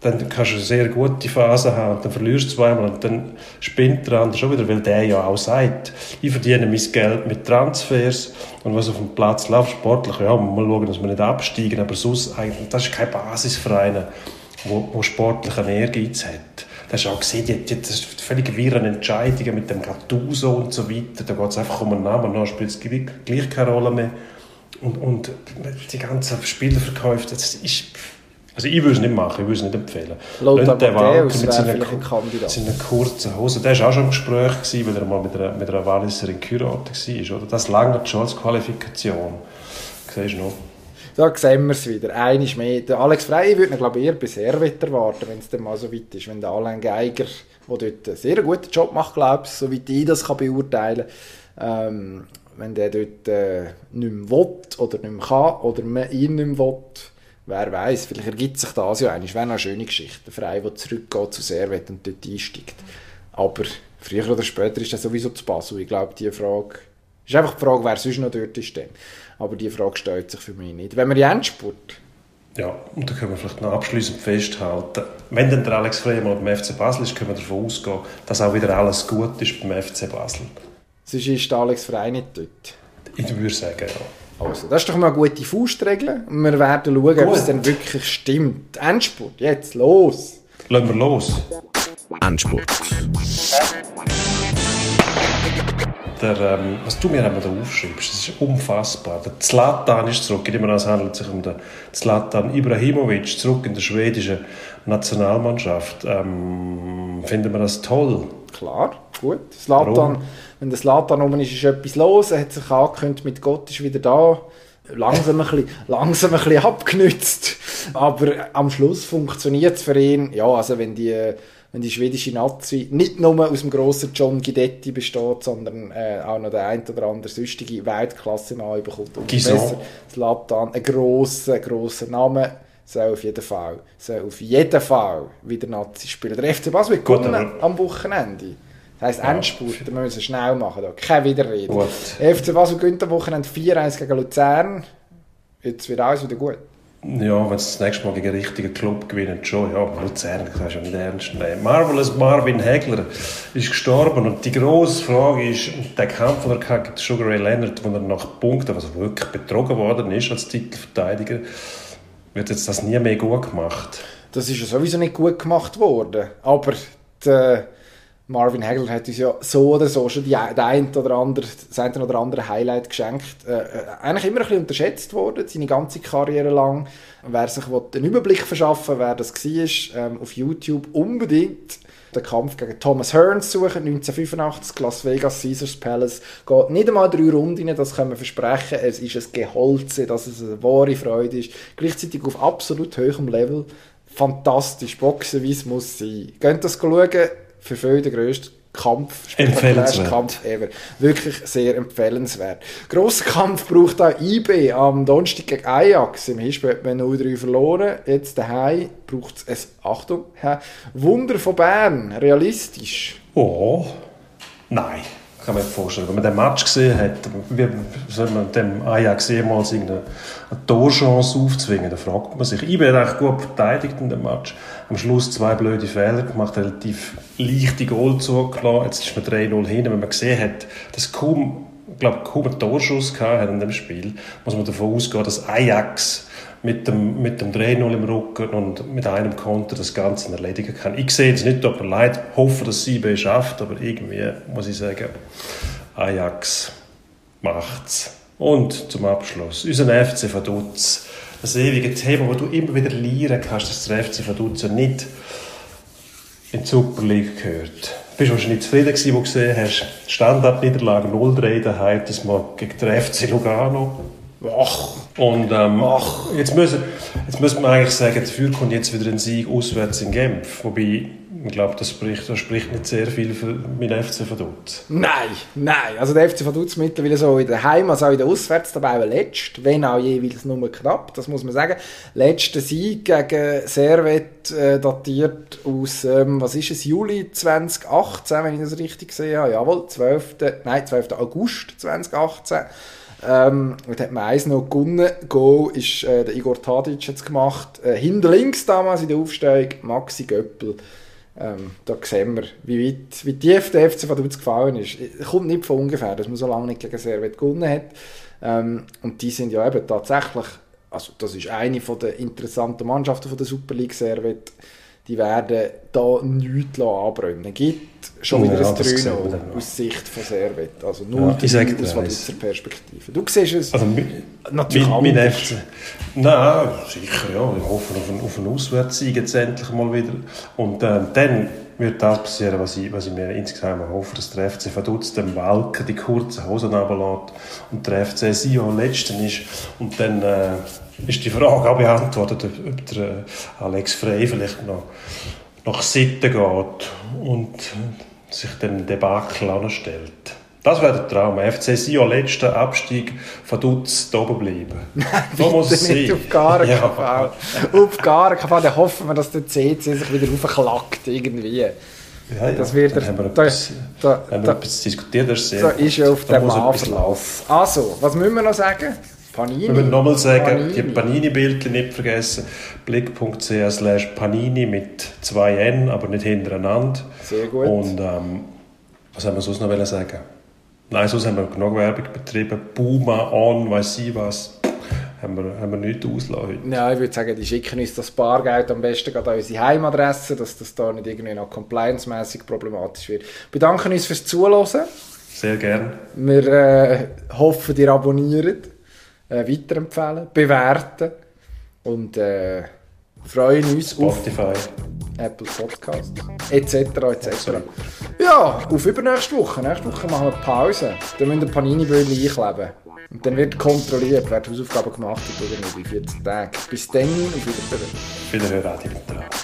Dann kannst du eine sehr gute Phase haben dann verlierst du zweimal und dann spinnt der andere schon wieder, weil der ja auch sagt, ich verdiene mein Geld mit Transfers und was auf dem Platz läuft, sportlich, ja, mal schauen, dass wir nicht absteigen, aber sonst eigentlich, das ist keine Basisverein wo, wo sportlichen Ehrgeiz hat. Du hast auch gesehen, die, die, das völlig wirren Entscheidungen mit dem Gattuso und so weiter. Da geht es einfach um einen Namen, dann spielt es gleich keine Rolle mehr. Und, und die ganzen Spielerverkäufe, das ist... Also ich würde es nicht machen, ich würde es nicht empfehlen. Lothar den Matthäus Walter wäre seinen kurzen Hosen, der war auch schon im Gespräch, gewesen, weil er mal mit einer, mit einer Walliserin geheiratet war. Oder? Das langt schon als Qualifikation. Siehst du noch? Da sehen wir es wieder. Eines mehr. Der Alex Frey würde glaube ich, eher bei Servet erwarten, wenn es dann mal so weit ist. Wenn der Alain Geiger, der dort einen sehr guten Job macht, glaube ich, soweit ich das kann beurteilen kann, ähm, wenn der dort äh, nicht mehr will oder nicht mehr kann oder man ihn nicht mehr will, wer weiß, vielleicht ergibt sich das ja eigentlich. Wäre eine schöne Geschichte. Der Frey, der zurückgeht zu Servet und dort einsteigt. Aber früher oder später ist er sowieso zu Basel. Ich glaube, die Frage ist einfach die Frage, wer sonst noch dort ist. Dann. Aber die Frage stellt sich für mich nicht. Wenn wir in Endspurt, Ja, und da können wir vielleicht noch abschließend festhalten, wenn dann der Alex Frey mal beim FC Basel ist, können wir davon ausgehen, dass auch wieder alles gut ist beim FC Basel. sonst ist der Alex Frey nicht dort. Ich würde sagen, ja. Also, das ist doch mal eine gute Faustregel. Und wir werden schauen, ob Gut. es dann wirklich stimmt. Endspurt, jetzt, los! Lassen wir los. Endspurt. Der, ähm, was du mir da aufschreibst, das ist unfassbar. Der Zlatan ist zurück. Ich nehme an, es handelt sich um den Zlatan Ibrahimovic, zurück in der schwedischen Nationalmannschaft. Ähm, finden wir das toll? Klar, gut. Slatan, Warum? wenn der Slatan rum ist, ist etwas los. Er hat sich angekündigt, mit Gott ist wieder da. Langsam ein bisschen, langsam ein bisschen abgenützt. Aber am Schluss funktioniert es für ihn. Ja, also wenn die, wenn die schwedische Nazi nicht nur aus dem grossen John Guidetti besteht, sondern äh, auch noch der ein oder andere sonstige Weltklasse bekommt. Und besser Slatan, ein grosser, grosser Name, soll auf jeden Fall, soll auf jeden Fall wieder Nazi spielen. Der FC Basel wird Gut, am Wochenende. Das heisst Endspurt, da müssen wir schnell machen. Da. Keine Widerrede. Gut. FC Basel gewinnt am Wochenende 4-1 gegen Luzern. Jetzt wird alles wieder gut. Ja, wenn sie das nächste Mal gegen einen richtigen Club gewinnen, schon. Ja, Luzern kannst du ja nicht ernst nehmen. Marvelous Marvin Hegler ist gestorben und die grosse Frage ist, der Kampf, den er gegen Sugar Ray Leonard, wo er nach Punkten, also wirklich betrogen worden ist als Titelverteidiger, wird jetzt das nie mehr gut gemacht. Das ist ja sowieso nicht gut gemacht worden. Aber der Marvin Hagler hat uns ja so oder so schon die, der ein oder andere, das eine oder andere Highlight geschenkt. Äh, äh, eigentlich immer ein bisschen unterschätzt worden, seine ganze Karriere lang. Wer sich einen Überblick verschaffen wer das war, ähm, auf YouTube unbedingt den Kampf gegen Thomas Hearns suchen, 1985, Las Vegas Caesars Palace. Geht nicht einmal drei Runden, das können wir versprechen. Es ist ein Geholze, dass es eine wahre Freude ist. Gleichzeitig auf absolut hohem Level. Fantastisch, Boxen, wie es muss sein. Geht das schauen, für viele der grösste Kampf, Empfehlenswert. Kampf ever. Wirklich sehr empfehlenswert. Grosser Kampf braucht auch IB am Donnerstag gegen Ajax. Im Hinspiel hat man 0-3 verloren. Jetzt daheim braucht es, Achtung, hä, Wunder von Bern. Realistisch. Oh, nein. Kann man vorstellen. Wenn man den Match gesehen hat, wie soll man dem Ajax jemals irgendeine eine Torchance aufzwingen, dann fragt man sich. IB hat eigentlich gut verteidigt in dem Match. Am Schluss zwei blöde Fehler gemacht, relativ leichte Goal zugelassen. Jetzt ist man 3-0 hin. Wenn man gesehen hat, dass kaum, glaube, kaum einen Torschuss hat in dem Spiel, muss man davon ausgehen, dass Ajax mit dem, mit dem 3-0 im Rücken und mit einem Konter das Ganze erledigen kann. Ich sehe es nicht, tut mir leid, hoffe, dass sie IB schafft, aber irgendwie muss ich sagen, Ajax macht's. Und zum Abschluss, unser FC Vaduz. Das ewige Thema, wo du immer wieder lernen kannst, dass der FC ja nicht in die Super League gehört. Du bist wahrscheinlich zufrieden wo du gesehen hast, Standardniederlage 0-3 daheim, das mal gegen den FC Lugano. Ach, Und ähm, Ach. jetzt, müssen, jetzt müssen wir eigentlich sagen, dafür kommt jetzt wieder ein Sieg auswärts in Genf. Wobei, ich glaube, das spricht, das spricht nicht sehr viel für meinen FC Vaduz. nein, nein. Also der FC Vaduz mittlerweile so in der Heim- als auch in der Auswärtstabelle letzt, wenn auch jeweils nur knapp, das muss man sagen. Letzter Sieg gegen Servet äh, datiert aus, ähm, was ist es, Juli 2018, wenn ich das richtig sehe. Ja, jawohl, 12. Nein, 12. August 2018. Ähm, und hat man eins noch gewonnen. Goal ist äh, der Igor Tadic jetzt gemacht. Äh, hinter links damals in der Aufstellung Maxi Göppel. Ähm, da sehen wir, wie, weit, wie tief der FC Vaduz gefallen ist. Es kommt nicht von ungefähr, dass man so lange nicht gegen Servet gewonnen hat. Ähm, und die sind ja eben tatsächlich, also das ist eine von der interessanten Mannschaften von der Super League Servet. die werden da nichts anbrennen. Gibt schon wieder Ja, ein das sehen 3 wir dann noch. aus Sicht von Servet. Also Ja, null ich sag aus. Vaduz Perspektive. Du siehst es Also, natürlich mein anders. FC. Nein, sicher, ja. Ich hoffe auf einen, auf einen Auswärtssieg jetzt endlich mal wieder. Und ähm, dann wird das passieren, was ich, was ich mir insgesamt hoffe, dass der FC Vaduz dem Walken die kurzen Hosen runterlässt und der FC Sion Letzten ist. Und dann äh, ist die Frage auch beantwortet, ob, ob der äh, Alex Frey vielleicht noch nach Sitten geht und äh, sich dem Debakel anstellt. Das wäre der Traum. FC Sion, letzter Abstieg, da oben bleiben. So muss es nicht sein. auf gar keinen Ja. Fall. Auf gar keinen Fall. Dann hoffen wir, dass der CC sich wieder aufklackt irgendwie. Ja, ja. Das wird Dann er- haben wir da- etwas, da- haben da- wir etwas diskutiert. Das ist Da gut. ist ja auf Da dem. Verlass. Also, was müssen wir noch sagen? Panini. Wir müssen nochmal sagen, Panini. die Panini-Bilder nicht vergessen. blick.ch slash Panini mit zwei N, aber nicht hintereinander. Sehr gut. Und ähm, was haben wir sonst noch sagen? Nein, sonst haben wir genug Werbung betrieben. Puma, On, weiß ich was. Haben wir, haben wir nichts auslassen heute. Ja, ich würde sagen, die schicken uns das Bargeld am besten an unsere Heimadresse, dass das da nicht irgendwie noch compliance-mässig problematisch wird. Wir bedanken uns fürs Zuhören. Sehr gern. Wir äh, hoffen, ihr abonniert, äh, weiterempfehlen, bewerten und äh, freuen uns auf Spotify. Apple Podcast etc. etc. Ja, auf übernächste Woche. Nächste Woche machen wir Pause. Dann müssen wir Panini-Böden einkleben. Und dann wird kontrolliert, wer die Hausaufgaben gemacht hat oder nicht, in 14 Tagen. Bis dann, auf Wiedersehen. Wiederhören, Adi Mitterrand.